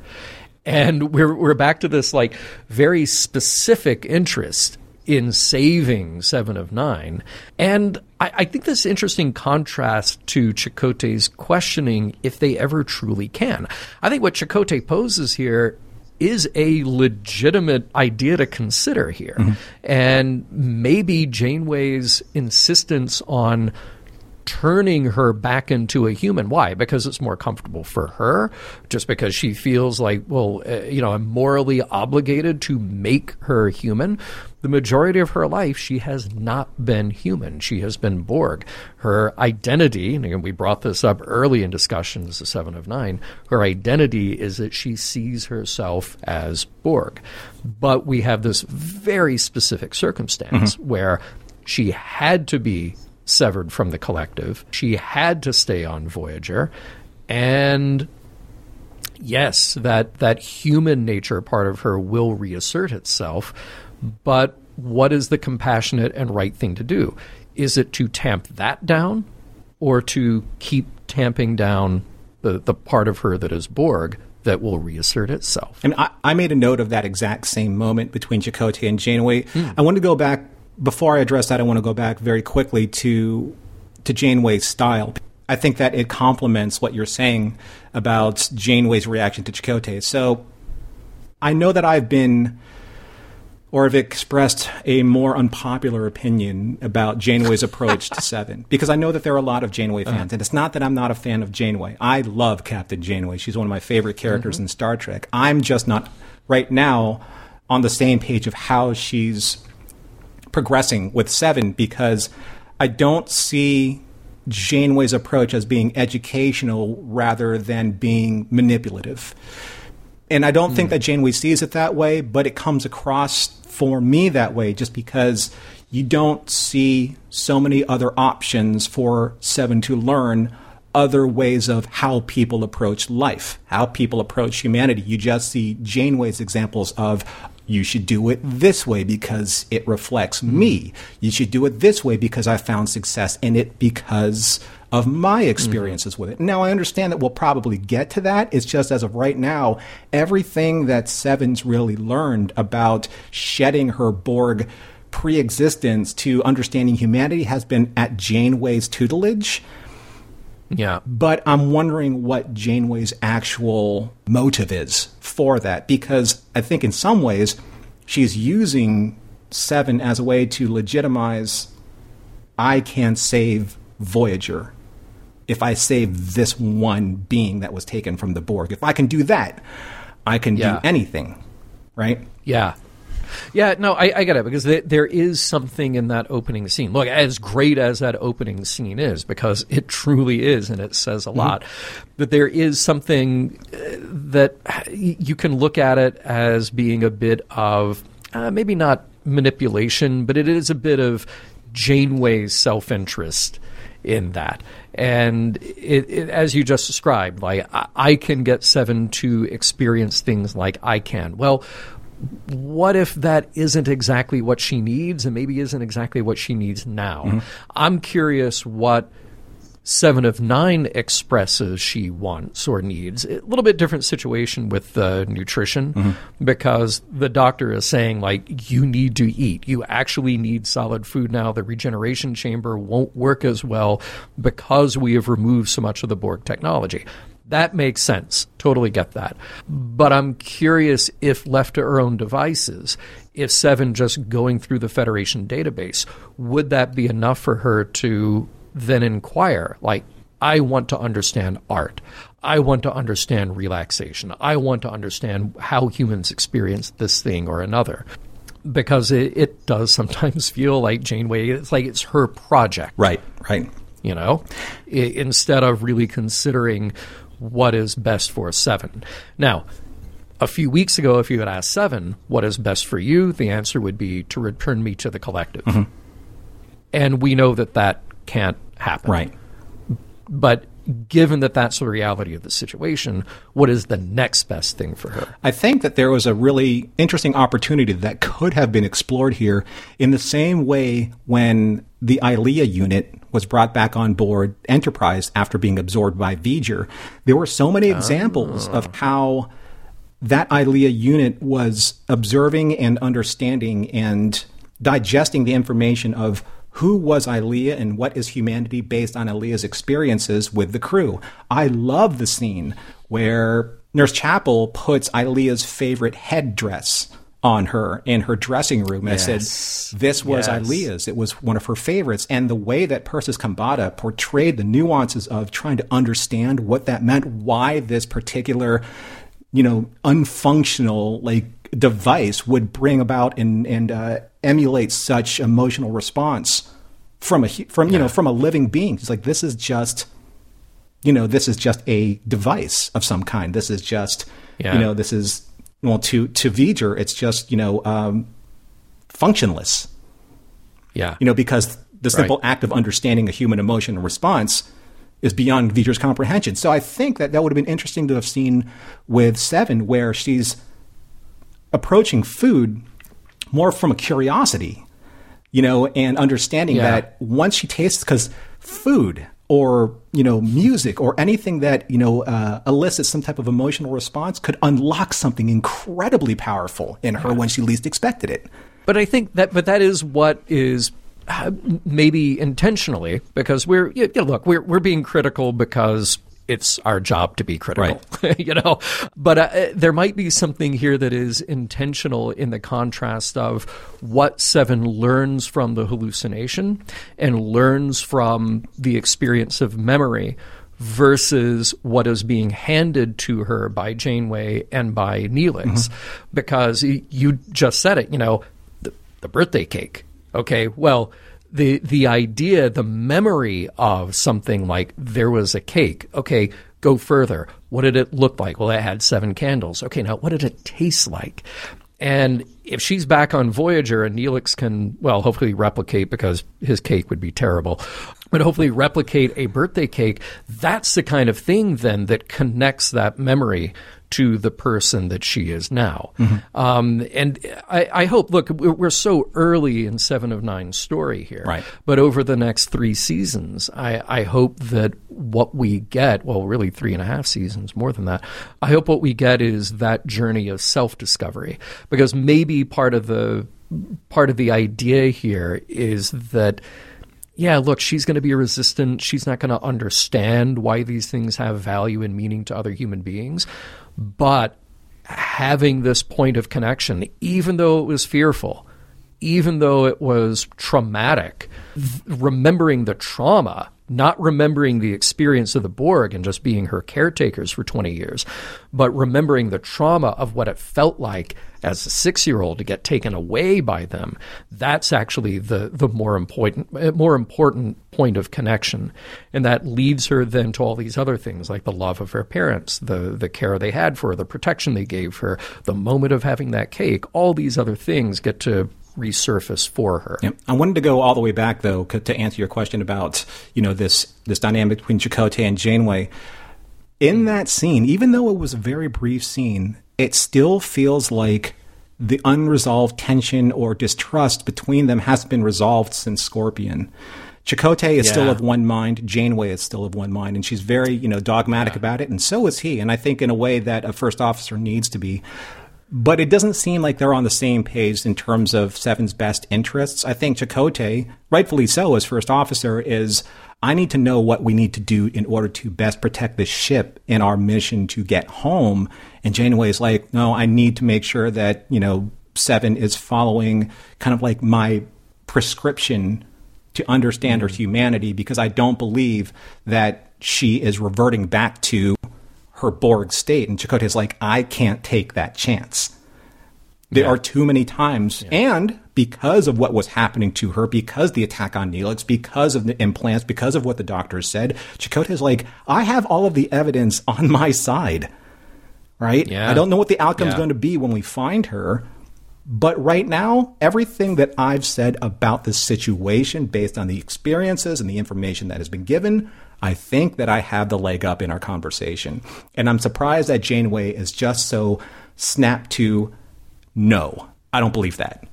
And we're, we're back to this like very specific interest in saving Seven of Nine. And I, I think this interesting contrast to Chakotay's questioning if they ever truly can. I think what Chakotay poses here is a legitimate idea to consider here. Mm-hmm. And maybe Janeway's insistence on turning her back into a human. Why? Because it's more comfortable for her, just because she feels like, well, uh, you know, I'm morally obligated to make her human. The majority of her life, she has not been human. She has been Borg. Her identity, and we brought this up early in discussions, the Seven of Nine, her identity is that she sees herself as Borg. But we have this very specific circumstance mm-hmm. where she had to be severed from the collective. She had to stay on Voyager. And yes, that, that human nature part of her will reassert itself. But what is the compassionate and right thing to do? Is it to tamp that down or to keep tamping down the, the part of her that is Borg that will reassert itself? And I, I made a note of that exact same moment between Chakotay and Janeway. Mm. I want to go back before I address that, I want to go back very quickly to to Janeway's style. I think that it complements what you're saying about Janeway's reaction to Chakotay. So I know that I've been or have expressed a more unpopular opinion about Janeway's approach to Seven, because I know that there are a lot of Janeway uh-huh. fans, uh-huh. and it's not that I'm not a fan of Janeway. I love Captain Janeway; she's one of my favorite characters mm-hmm. in Star Trek. I'm just not right now on the same page of how she's progressing with seven because I don't see Janeway's approach as being educational rather than being manipulative. And I don't mm. think hmm. that Janeway sees it that way, but it comes across for me that way just because you don't see so many other options for Seven to learn other ways of how people approach life, how people approach humanity. You just see Janeway's examples of you should do it this way because it reflects me. You should do it this way because I found success in it because of my experiences mm-hmm. with it. Now, I understand that we'll probably get to that. It's just as of right now, everything that Seven's really learned about shedding her Borg pre existence to understanding humanity has been at Janeway's tutelage. Yeah. But I'm wondering what Janeway's actual motive is for that because I think in some ways she's using Seven as a way to legitimize I can save Voyager if I save this one being that was taken from the Borg. If I can do that, I can yeah. do anything, right? Yeah. Yeah, no, I, I get it because th- there is something in that opening scene. Look, as great as that opening scene is, because it truly is, and it says a mm-hmm. lot, that there is something uh, that you can look at it as being a bit of uh, maybe not manipulation, but it is a bit of Janeway's self interest in that. And it, it, as you just described, like I, I, can get Seven to experience things like I can. Well, what if that isn't exactly what she needs and maybe isn't exactly what she needs now? Mm-hmm. I'm curious what Seven of Nine expresses she wants or needs. A little bit different situation with the nutrition mm-hmm. because the doctor is saying, like, you need to eat. You actually need solid food now. The regeneration chamber won't work as well because we have removed so much of the Borg technology. That makes sense. Totally get that. But I'm curious if left to her own devices, if Seven just going through the Federation database, would that be enough for her to then inquire? Like, I want to understand art. I want to understand relaxation. I want to understand how humans experience this thing or another. Because it, it does sometimes feel like Janeway, it's like it's her project. Right, right. You know, instead of really considering what is best for Seven. Now, a few weeks ago, if you had asked Seven, what is best for you, the answer would be to return me to the collective. Mm-hmm. And we know that that can't happen. Right. But given that that's the reality of the situation, what is the next best thing for her? I think that there was a really interesting opportunity that could have been explored here in the same way when the Ilia unit was brought back on board Enterprise after being absorbed by V'Ger. There were so many examples oh. of ah. how that Ilia unit was observing and understanding and digesting the information of who was Ilia and what is humanity based on Ilia's experiences with the crew. I love the scene where Nurse Chapel puts Ilia's favorite headdress on her in her dressing room. And I said, this was Yes. It was one of her favorites. And the way that Persis Khambatta portrayed the nuances of trying to understand what that meant, why this particular, you know, unfunctional, like, device would bring about and, and uh, emulate such emotional response from a, from, you know, from a living being. It's like, this is just, you know, this is just a device of some kind. This is just, Yeah. you know, this is well to to V'ger, it's just you know um, functionless. Yeah. You know, because the simple Right. act of understanding a human emotion and response is beyond V'ger's comprehension. So I think that that would have been interesting to have seen with Seven, where she's approaching food more from a curiosity, you know, and understanding Yeah. that once she tastes, because food or you know music or anything that you know uh, elicits some type of emotional response could unlock something incredibly powerful in her when she least expected it. But I think that, but that is what is uh, maybe intentionally because we're you know, look we're we're being critical because it's our job to be critical, you know. But uh, there might be something here that is intentional in the contrast of what Seven learns from the hallucination and learns from the experience of memory versus what is being handed to her by Janeway and by Neelix. Because you just said it, you know, the, the birthday cake. Okay, well, the the idea, the memory of something like there was a cake. Okay, go further. What did it look like? Well, it had seven candles. Okay, now what did it taste like? And if she's back on Voyager and Neelix can, well, hopefully replicate because his cake would be terrible, but hopefully replicate a birthday cake, that's the kind of thing then that connects that memory to the person that she is now. Um, and I, I hope, look, we're we're so early in Seven of Nine's story here. Right. But over the next three seasons, I, I hope that what we get, well, really three and a half seasons, more than that, I hope what we get is that journey of self discovery. Because maybe part of the part of the idea here is that yeah, look, she's going to be resistant. She's not going to understand why these things have value and meaning to other human beings. But having this point of connection, even though it was fearful, even though it was traumatic, th- remembering the trauma, not remembering the experience of the Borg and just being her caretakers for 20 years, but remembering the trauma of what it felt like as a six year old to get taken away by them, that's actually the, the more important more important point of connection. And that leads her then to all these other things like the love of her parents, the the care they had for her, the protection they gave her, the moment of having that cake, all these other things get to resurface for her. Yep. I wanted to go all the way back though c- to answer your question about you know this this dynamic between Chakotay and Janeway. In that scene, even though it was a very brief scene, it still feels like the unresolved tension or distrust between them hasn't been resolved since Scorpion. Chakotay is still of one mind. Janeway is still of one mind, and she's very, you know, dogmatic about it, and so is he. And I think in a way that a first officer needs to be. But it doesn't seem like they're on the same page in terms of Seven's best interests. I think Chakotay, rightfully so, as first officer, is I need to know what we need to do in order to best protect the ship in our mission to get home. And Janeway is like, no, I need to make sure that, you know, Seven is following kind of like my prescription to understand her mm. humanity because I don't believe that she is reverting back to her Borg state. And Chakotay is like, I can't take that chance. There are too many times, and because of what was happening to her, because the attack on Neelix, because of the implants, because of what the doctors said, Chakotay is like, I have all of the evidence on my side, right? Yeah. I don't know what the outcome's Yeah. going to be when we find her, but right now, everything that I've said about this situation, based on the experiences and the information that has been given, I think that I have the leg up in our conversation. And I'm surprised that Janeway is just so snap to, no, I don't believe that.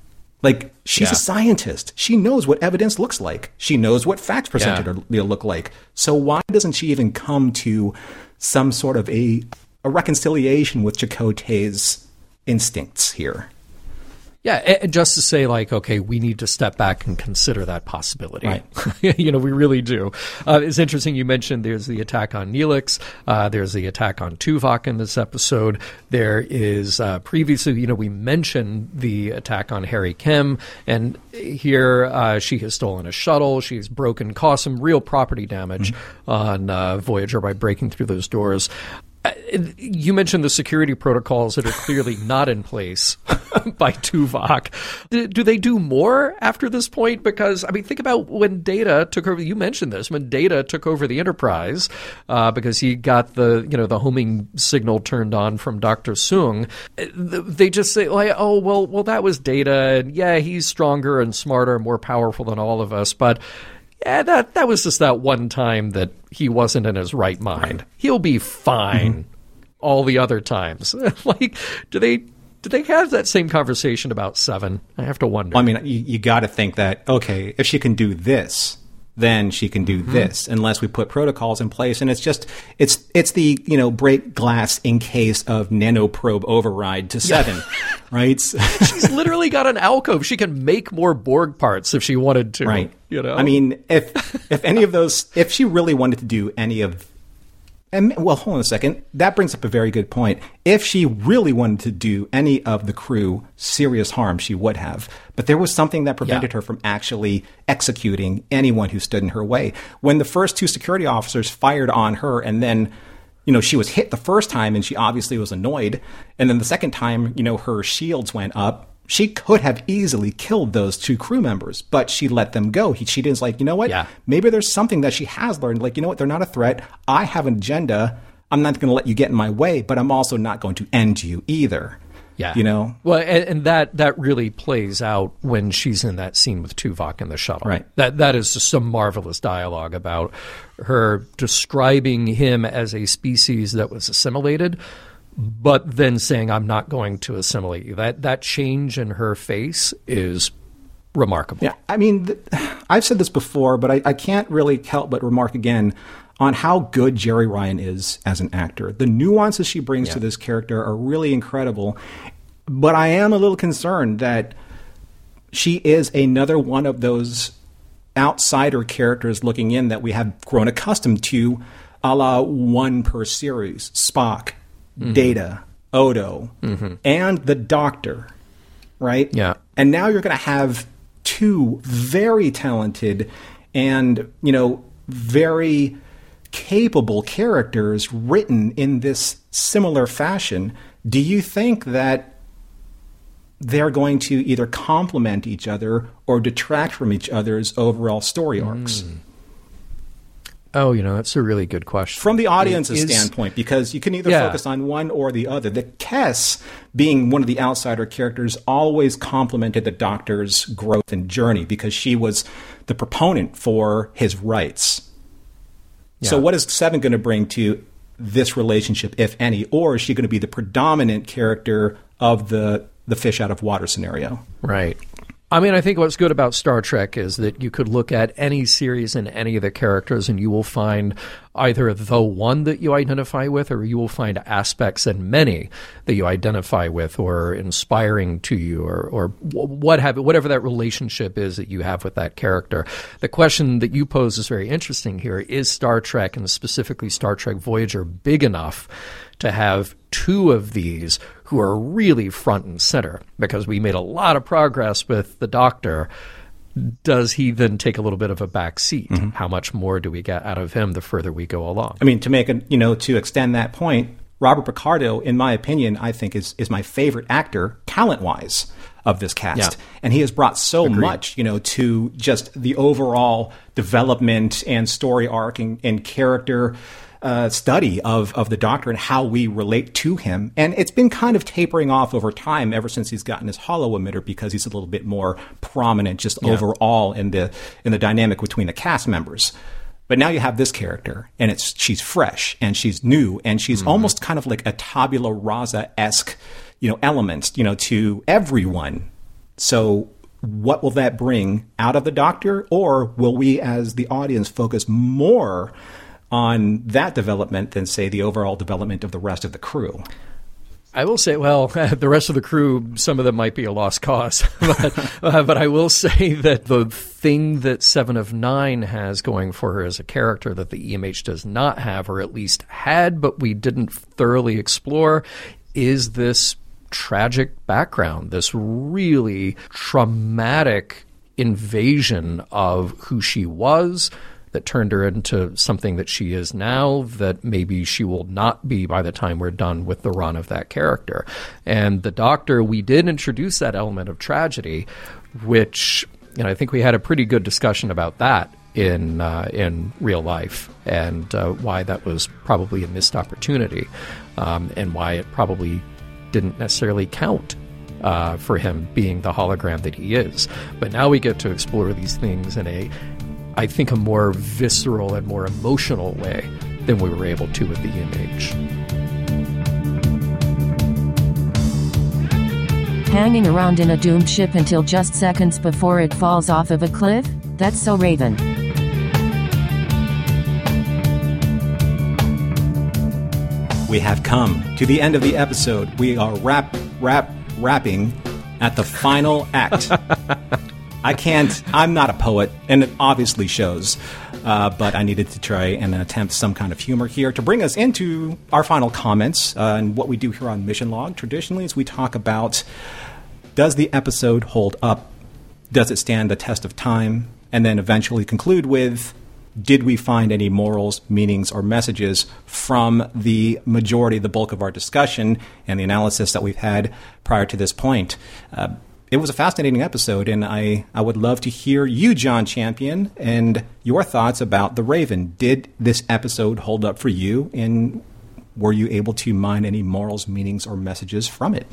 Like, she's Yeah. a scientist. She knows what evidence looks like. She knows what facts presented Yeah. look like. So why doesn't she even come to some sort of a, a reconciliation with Chakotay's instincts here? Yeah, and just to say, like, okay, we need to step back and consider that possibility. Right. you know, we really do. Uh, it's interesting you mentioned there's the attack on Neelix, uh, there's the attack on Tuvok in this episode. There is uh, previously, you know, we mentioned the attack on Harry Kim, and here uh, she has stolen a shuttle, she's broken, caused some real property damage mm-hmm. on uh, Voyager by breaking through those doors. Uh, you mentioned the security protocols that are clearly not in place by Tuvok. Do, they do more after this point? Because I mean, think about when Data took over. You mentioned this when Data took over the Enterprise uh, because he got the you know the homing signal turned on from Doctor Soong. Uh, they just say like, oh well, well that was Data, and yeah, he's stronger and smarter and more powerful than all of us, but yeah, that that was just that one time that he wasn't in his right mind. He'll be fine mm-hmm. all the other times. like, do they do they have that same conversation about seven? I have to wonder. Well, I mean, you, you got to think that okay, if she can do this, then she can do mm-hmm. this unless we put protocols in place. And it's just it's it's the you know break glass in case of nanoprobe override to seven right? She's literally got an alcove. She can make more borg parts if she wanted to right. you know? I mean if if any of those if she really wanted to do any of and well, hold on a second. That brings up a very good point. If she really wanted to do any of the crew serious harm, she would have. But there was something that prevented yeah. her from actually executing anyone who stood in her way. When the first two security officers fired on her and then you know, she was hit the first time and she obviously was annoyed. And then the second time, you know, her shields went up she could have easily killed those two crew members, but she let them go. He, she didn't like, you know what? Yeah. Maybe there's something that she has learned. Like, you know what? They're not a threat. I have an agenda. I'm not going to let you get in my way, but I'm also not going to end you either. Yeah. You know? Well, and, and, that, that really plays out when she's in that scene with Tuvok in the shuttle. Right. That, that is just some marvelous dialogue about her describing him as a species that was assimilated but then saying I'm not going to assimilate you. That that change in her face is remarkable. Yeah, I mean, th- I've said this before, but I, I can't really help but remark again on how good Jeri Ryan is as an actor. The nuances she brings yeah. to this character are really incredible, but I am a little concerned that she is another one of those outsider characters looking in that we have grown accustomed to, a la one per series, Spock, mm-hmm. Data, Odo, mm-hmm. and the Doctor, right? Yeah. And now you're going to have two very talented and, you know, very capable characters written in this similar fashion. Do you think that they're going to either complement each other or detract from each other's overall story arcs? Mm. Oh, you know, that's a really good question. From the audience's is, standpoint, because you can either yeah. focus on one or the other. The Kes, being one of the outsider characters, always complemented the Doctor's growth and journey because she was the proponent for his rights. Yeah. So, what is Seven going to bring to this relationship, if any, or is she going to be the predominant character of the the fish out of water scenario? Right. I mean, I think what's good about Star Trek is that you could look at any series and any of the characters, and you will find either the one that you identify with, or you will find aspects in many that you identify with, or inspiring to you, or, or what have whatever that relationship is that you have with that character. The question that you pose is very interesting here: Is Star Trek, and specifically Star Trek Voyager, big enough to have two of these who are really front and center because we made a lot of progress with the doctor. Does he then take a little bit of a back seat? Mm-hmm. How much more do we get out of him the further we go along? I mean, to make a you know to extend that point, Robert Picardo, in my opinion, I think is is my favorite actor talent wise of this cast. Yeah. And he has brought so Agreed. much, you know, to just the overall development and story arc and, and character uh, study of, of the doctor and how we relate to him. And it's been kind of tapering off over time ever since he's gotten his holo emitter because he's a little bit more prominent just yeah. overall in the in the dynamic between the cast members. But now you have this character, and it's she's fresh and she's new and she's mm-hmm. almost kind of like a tabula rasa esque, you know, element, you know, to everyone. So what will that bring out of the doctor, or will we, as the audience, focus more on that development than say the overall development of the rest of the crew. I will say, well, the rest of the crew, some of them might be a lost cause, but, uh, but I will say that the thing that Seven of Nine has going for her as a character that the EMH does not have, or at least had, but we didn't thoroughly explore, is this tragic background, this really traumatic invasion of who she was that turned her into something that she is now that maybe she will not be by the time we're done with the run of that character. And the doctor, we did introduce that element of tragedy, which you know, I think we had a pretty good discussion about that in uh, in real life and uh, why that was probably a missed opportunity um, and why it probably didn't necessarily count uh, for him being the hologram that he is. But now we get to explore these things in a I think, a more visceral and more emotional way than we were able to with the EMH. Hanging around in a doomed ship until just seconds before it falls off of a cliff? That's so Raven. We have come to the end of the episode. We are wrap, wrap, wrapping at the final act. I can't. I'm not a poet, and it obviously shows. Uh, but I needed to try and attempt some kind of humor here to bring us into our final comments. Uh, and what we do here on Mission Log traditionally is we talk about does the episode hold up? Does it stand the test of time? And then eventually conclude with did we find any morals, meanings, or messages from the majority, the bulk of our discussion and the analysis that we've had prior to this point? Uh, it was a fascinating episode, and I, I would love to hear you, John Champion, and your thoughts about The Raven. Did this episode hold up for you, and were you able to mine any morals, meanings, or messages from it?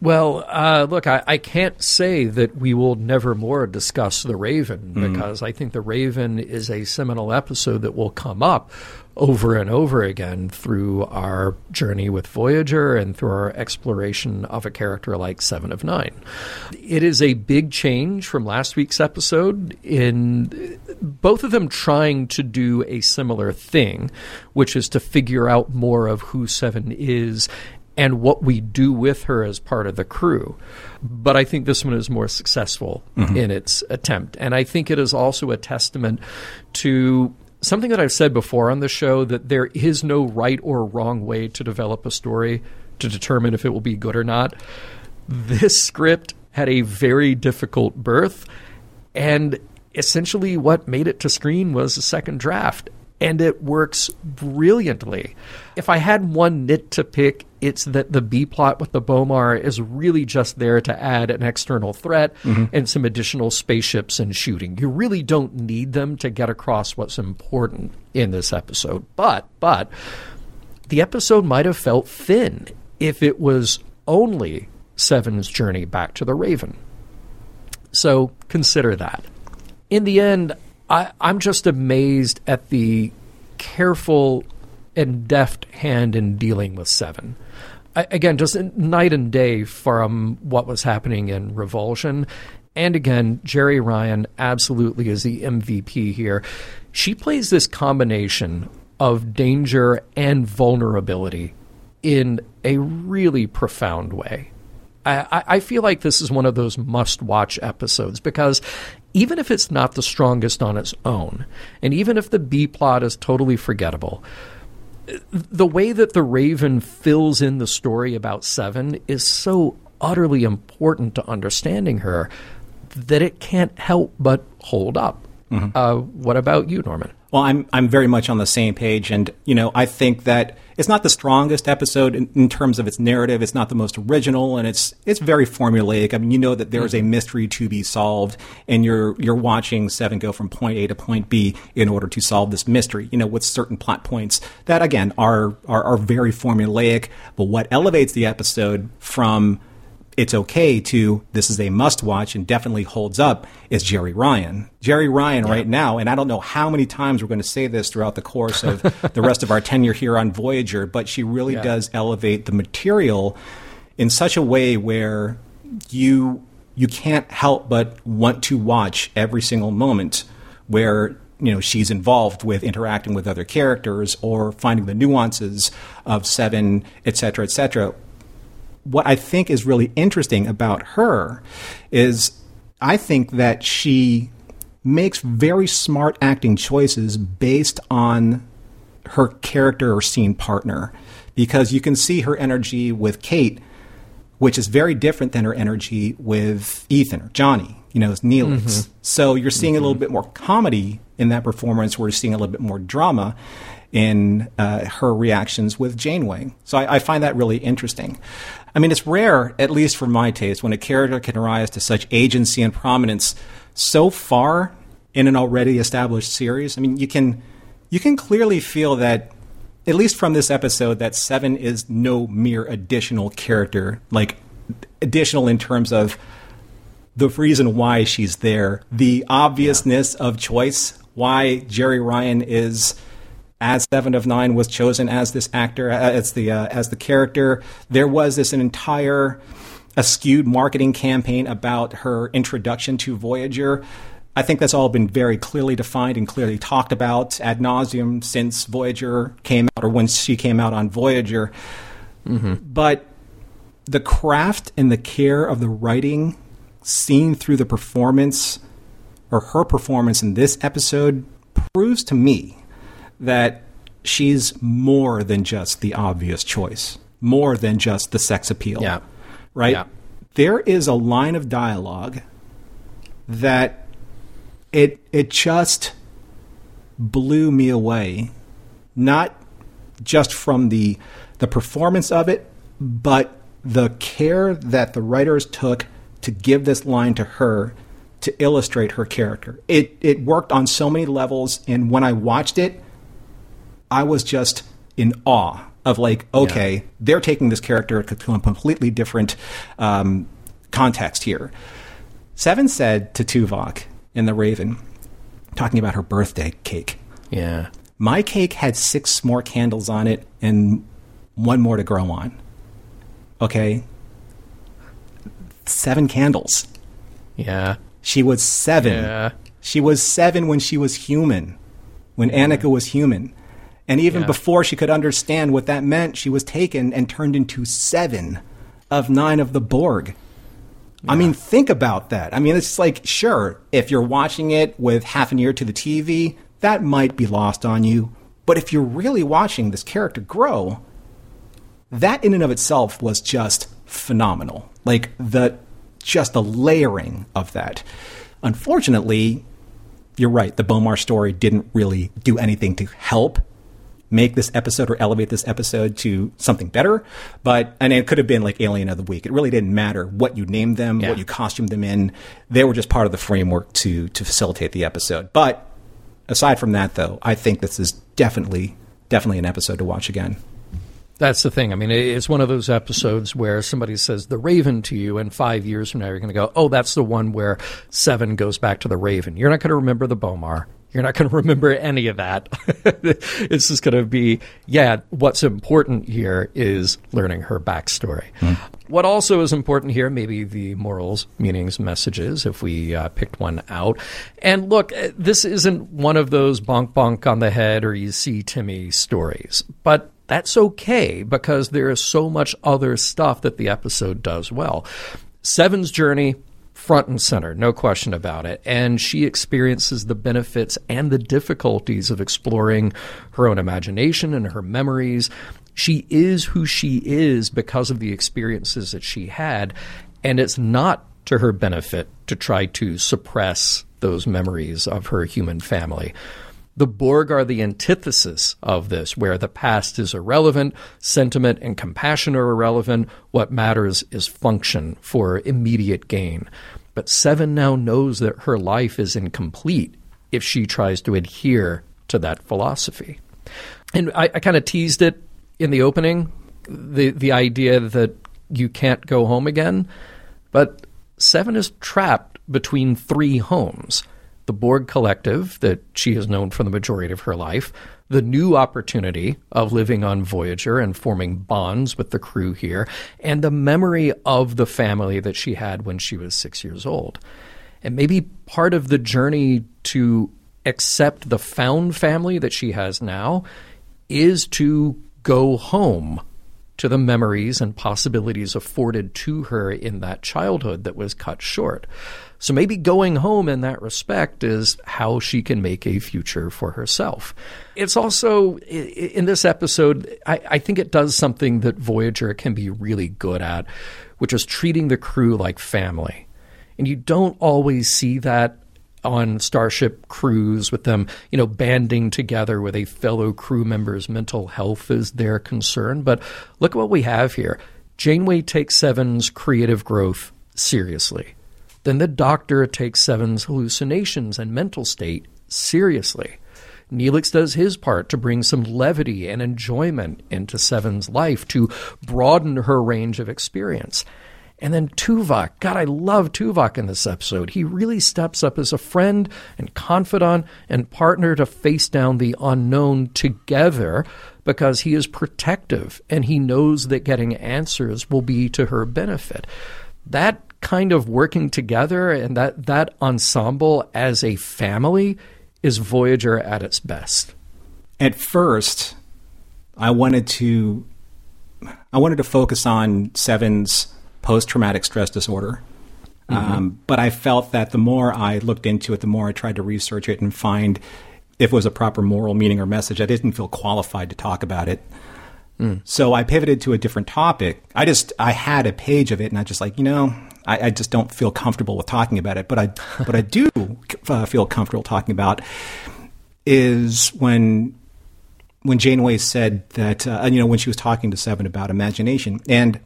Well, uh, look, I, I, can't say that we will never more discuss The Raven mm. because I think The Raven is a seminal episode that will come up over and over again through our journey with Voyager and through our exploration of a character like Seven of Nine. It is a big change from last week's episode in both of them trying to do a similar thing, which is to figure out more of who Seven is and what we do with her as part of the crew. But I think this one is more successful mm-hmm. in its attempt. And I think it is also a testament to something that I've said before on the show that there is no right or wrong way to develop a story to determine if it will be good or not. This script had a very difficult birth, and essentially what made it to screen was a second draft and it works brilliantly. If I had one nit to pick, it's that the B plot with the Bomar is really just there to add an external threat mm-hmm. and some additional spaceships and shooting. You really don't need them to get across what's important in this episode. But, but, the episode might have felt thin if it was only Seven's journey back to the Raven. So consider that. In the end, I, I'm just amazed at the careful and deft hand in dealing with Seven. I, again, just night and day from what was happening in Revulsion. And again, Jeri Ryan absolutely is the MVP here. She plays this combination of danger and vulnerability in a really profound way. I, I, feel like this is one of those must watch episodes because even if it's not the strongest on its own, and even if the B plot is totally forgettable, the way that the Raven fills in the story about Seven is so utterly important to understanding her that it can't help but hold up. Mm-hmm. Uh, what about you, Norman? Well, I'm I'm very much on the same page, and you know I think that it's not the strongest episode in, in, terms of its narrative. It's not the most original, and it's it's very formulaic. I mean, you know that there is a mm-hmm. mystery to be solved, and you're you're watching Seven go from point A to point B in order to solve this mystery. You know, with certain plot points that again are are, are very formulaic. But what elevates the episode from it's okay to this is a must watch and definitely holds up is Jeri Ryan. Jeri Ryan yeah. right now, and I don't know how many times we're going to say this throughout the course of the rest of our tenure here on Voyager, but she really yeah. does elevate the material in such a way where you you can't help but want to watch every single moment where you know she's involved with interacting with other characters or finding the nuances of seven et cetera et cetera what I think is really interesting about her is I think that she makes very smart acting choices based on her character or scene partner because you can see her energy with Kate, which is very different than her energy with Ethan or Johnny, you know, as Neelix. Mm-hmm. So you're seeing mm-hmm. a little bit more comedy in that performance, where you're seeing a little bit more drama in uh, her reactions with Janeway. So I, I find that really interesting. I mean, it's rare, at least for my taste, when a character can rise to such agency and prominence so far in an already established series. I mean, you can you can clearly feel that at least from this episode that Seven is no mere additional character, like additional in terms of the reason why she's there, the obviousness yeah. of choice, why Jerry Ryan is as Seven of Nine was chosen as this actor, uh, as the uh, as the character. There was this an entire a skewed marketing campaign about her introduction to Voyager. I think that's all been very clearly defined and clearly talked about ad nauseum since Voyager came out, or when she came out on Voyager. Mm-hmm. But the craft and the care of the writing, seen through the performance, or her performance in this episode, proves to me that she's more than just the obvious choice, more than just the sex appeal. Yeah. Right? Yeah. There is a line of dialogue that it it just blew me away, not just from the the performance of it, but the care that the writers took to give this line to her to illustrate her character. It it worked on so many levels, and when I watched it, I was just in awe of like, okay, yeah. they're taking this character to a completely different um, context here. Seven said to Tuvok, in The Raven talking about her birthday cake. Yeah. My cake had six more candles on it and one more to grow on. Okay? Seven candles. Yeah. She was seven. Yeah. She was seven when she was human, when Annika was human. And even yeah. before she could understand what that meant, she was taken and turned into seven of nine of the Borg. Yeah. I mean, think about that. I mean, it's like, sure, if you're watching it with half an ear to the TV, that might be lost on you. But if you're really watching this character grow, that in and of itself was just phenomenal. Like the just the layering of that. Unfortunately, you're right. The Bomar story didn't really do anything to help make this episode or elevate this episode to something better. But and it could have been like Alien of the Week. It really didn't matter what you named them, yeah. what you costumed them in. They were just part of the framework to to facilitate the episode. But aside from that, though, I think this is definitely definitely an episode to watch again. That's the thing. I mean, it's one of those episodes where somebody says the Raven to you, and five years from now, you're going to go, oh, that's the one where Seven goes back to the Raven. You're not going to remember the Bomar. You're not going to remember any of that. this is going to be, yeah, what's important here is learning her backstory. Mm. What also is important here, maybe the morals, meanings, messages, if we uh, picked one out. And look, uh, this isn't one of those bonk bonk on the head or you see Timmy stories, but that's okay because there is so much other stuff that the episode does well. Seven's journey front and center, no question about it. And she experiences the benefits and the difficulties of exploring her own imagination and her memories. She is who she is because of the experiences that she had. And it's not to her benefit to try to suppress those memories of her human family. The Borg are the antithesis of this, where the past is irrelevant, sentiment and compassion are irrelevant. What matters is function for immediate gain. But Seven now knows that her life is incomplete if she tries to adhere to that philosophy. And I, I kind of teased it in the opening the, the idea that you can't go home again. But Seven is trapped between three homes the Borg Collective that she has known for the majority of her life, the new opportunity of living on Voyager and forming bonds with the crew here, and the memory of the family that she had when she was six years old. And maybe part of the journey to accept the found family that she has now is to go home to the memories and possibilities afforded to her in that childhood that was cut short. So maybe going home in that respect is how she can make a future for herself. It's also, in this episode, I, I think it does something that Voyager can be really good at, which is treating the crew like family. And you don't always see that on starship crews with them, you know, banding together with a fellow crew member's mental health is their concern. But look at what we have here. Janeway takes Seven's creative growth seriously. Then the doctor takes Seven's hallucinations and mental state seriously. Neelix does his part to bring some levity and enjoyment into Seven's life to broaden her range of experience. And then Tuvok. God, I love Tuvok in this episode. He really steps up as a friend and confidant and partner to face down the unknown together because he is protective and he knows that getting answers will be to her benefit. That kind of working together and that, that ensemble as a family is Voyager at its best. At first, I wanted to I wanted to focus on Seven's post traumatic stress disorder. Mm-hmm. Um, but I felt that the more I looked into it, the more I tried to research it and find if it was a proper moral meaning or message. I didn't feel qualified to talk about it. Mm. So I pivoted to a different topic. I just I had a page of it, and I just like you know I, I just don't feel comfortable with talking about it. But I but I do uh, feel comfortable talking about is when when Janeway said that uh, you know when she was talking to Seven about imagination, and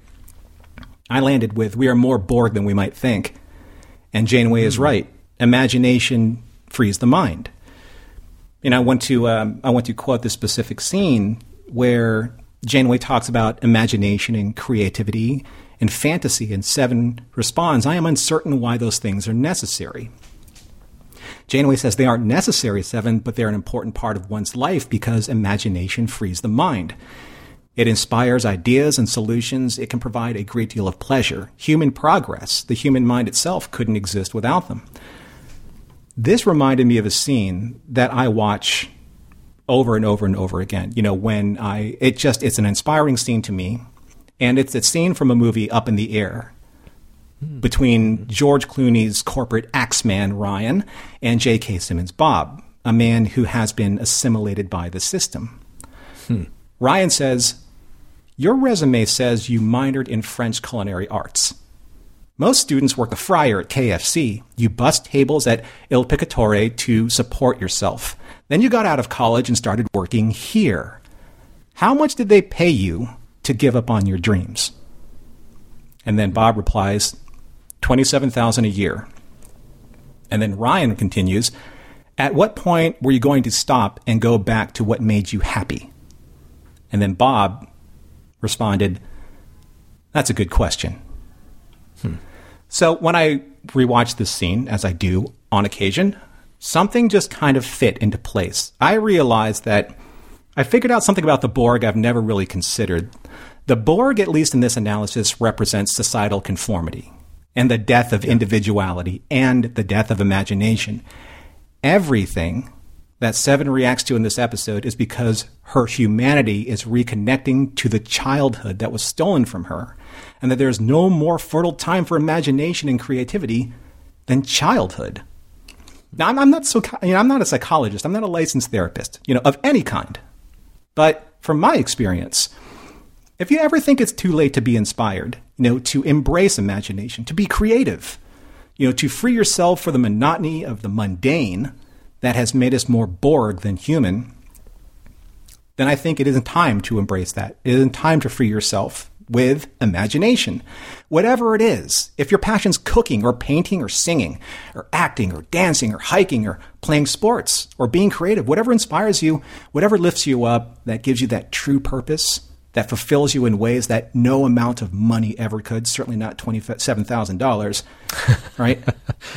I landed with we are more Borg than we might think, and Janeway is hmm. right. Imagination frees the mind. And I want to um, I want to quote this specific scene where Janeway talks about imagination and creativity and fantasy, and Seven responds, I am uncertain why those things are necessary. Janeway says they aren't necessary, Seven, but they're an important part of one's life because imagination frees the mind. It inspires ideas and solutions. It can provide a great deal of pleasure. Human progress, the human mind itself, couldn't exist without them. This reminded me of a scene that I watch over and over and over again. You know, when I, it just, it's an inspiring scene to me. And it's a scene from a movie Up in the Air between George Clooney's corporate axeman Ryan and J.K. Simmons Bob, a man who has been assimilated by the system. Hmm. Ryan says, Your resume says you minored in French culinary arts. Most students work the fryer at KFC. You bust tables at Il Picatore to support yourself. Then you got out of college and started working here. How much did they pay you to give up on your dreams? And then Bob replies, 27,000 a year. And then Ryan continues, at what point were you going to stop and go back to what made you happy? And then Bob responded, That's a good question. Hmm. So when I rewatch this scene, as I do on occasion, something just kind of fit into place. I realized that I figured out something about the Borg I've never really considered. The Borg, at least in this analysis, represents societal conformity and the death of individuality and the death of imagination. Everything that Seven reacts to in this episode is because her humanity is reconnecting to the childhood that was stolen from her, and that there is no more fertile time for imagination and creativity than childhood. Now, I'm, I'm not so, you know, I'm not a psychologist. I'm not a licensed therapist, you know, of any kind. But from my experience, if you ever think it's too late to be inspired, you know, to embrace imagination, to be creative, you know, to free yourself for the monotony of the mundane that has made us more Borg than human, then I think it isn't time to embrace that. It isn't time to free yourself with imagination. Whatever it is, if your passion's cooking or painting or singing or acting or dancing or hiking or playing sports or being creative, whatever inspires you, whatever lifts you up, that gives you that true purpose, that fulfills you in ways that no amount of money ever could, certainly not $27,000, right?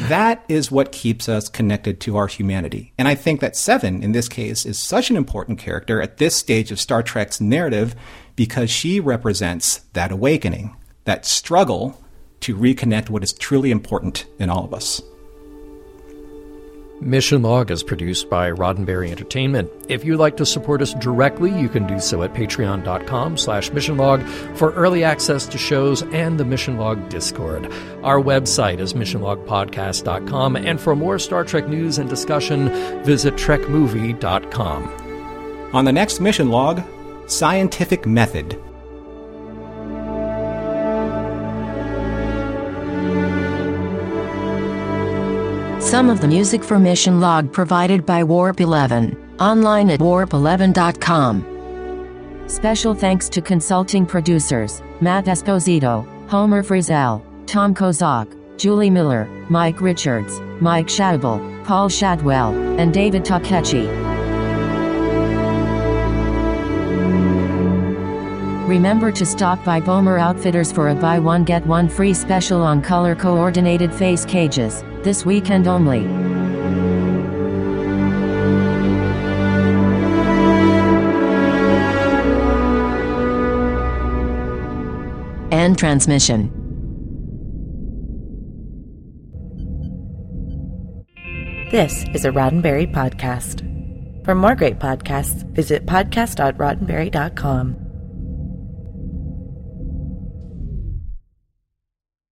that is what keeps us connected to our humanity. And I think that Seven, in this case, is such an important character at this stage of Star Trek's narrative because she represents that awakening, that struggle to reconnect what is truly important in all of us. Mission Log is produced by Roddenberry Entertainment. If you'd like to support us directly, you can do so at patreon.com slash missionlog for early access to shows and the Mission Log Discord. Our website is missionlogpodcast.com, and for more Star Trek news and discussion, visit trekmovie.com. On the next mission log, scientific method. Some of the music for Mission Log provided by Warp 11, online at warp11.com. Special thanks to consulting producers Matt Esposito, Homer Frizzell, Tom Kozak, Julie Miller, Mike Richards, Mike Shadwell, Paul Shadwell, and David Takechi. Remember to stop by Bomar Outfitters for a buy one get one free special on color coordinated face cages, this weekend only. End transmission. This is a Roddenberry podcast. For more great podcasts, visit podcast.roddenberry.com.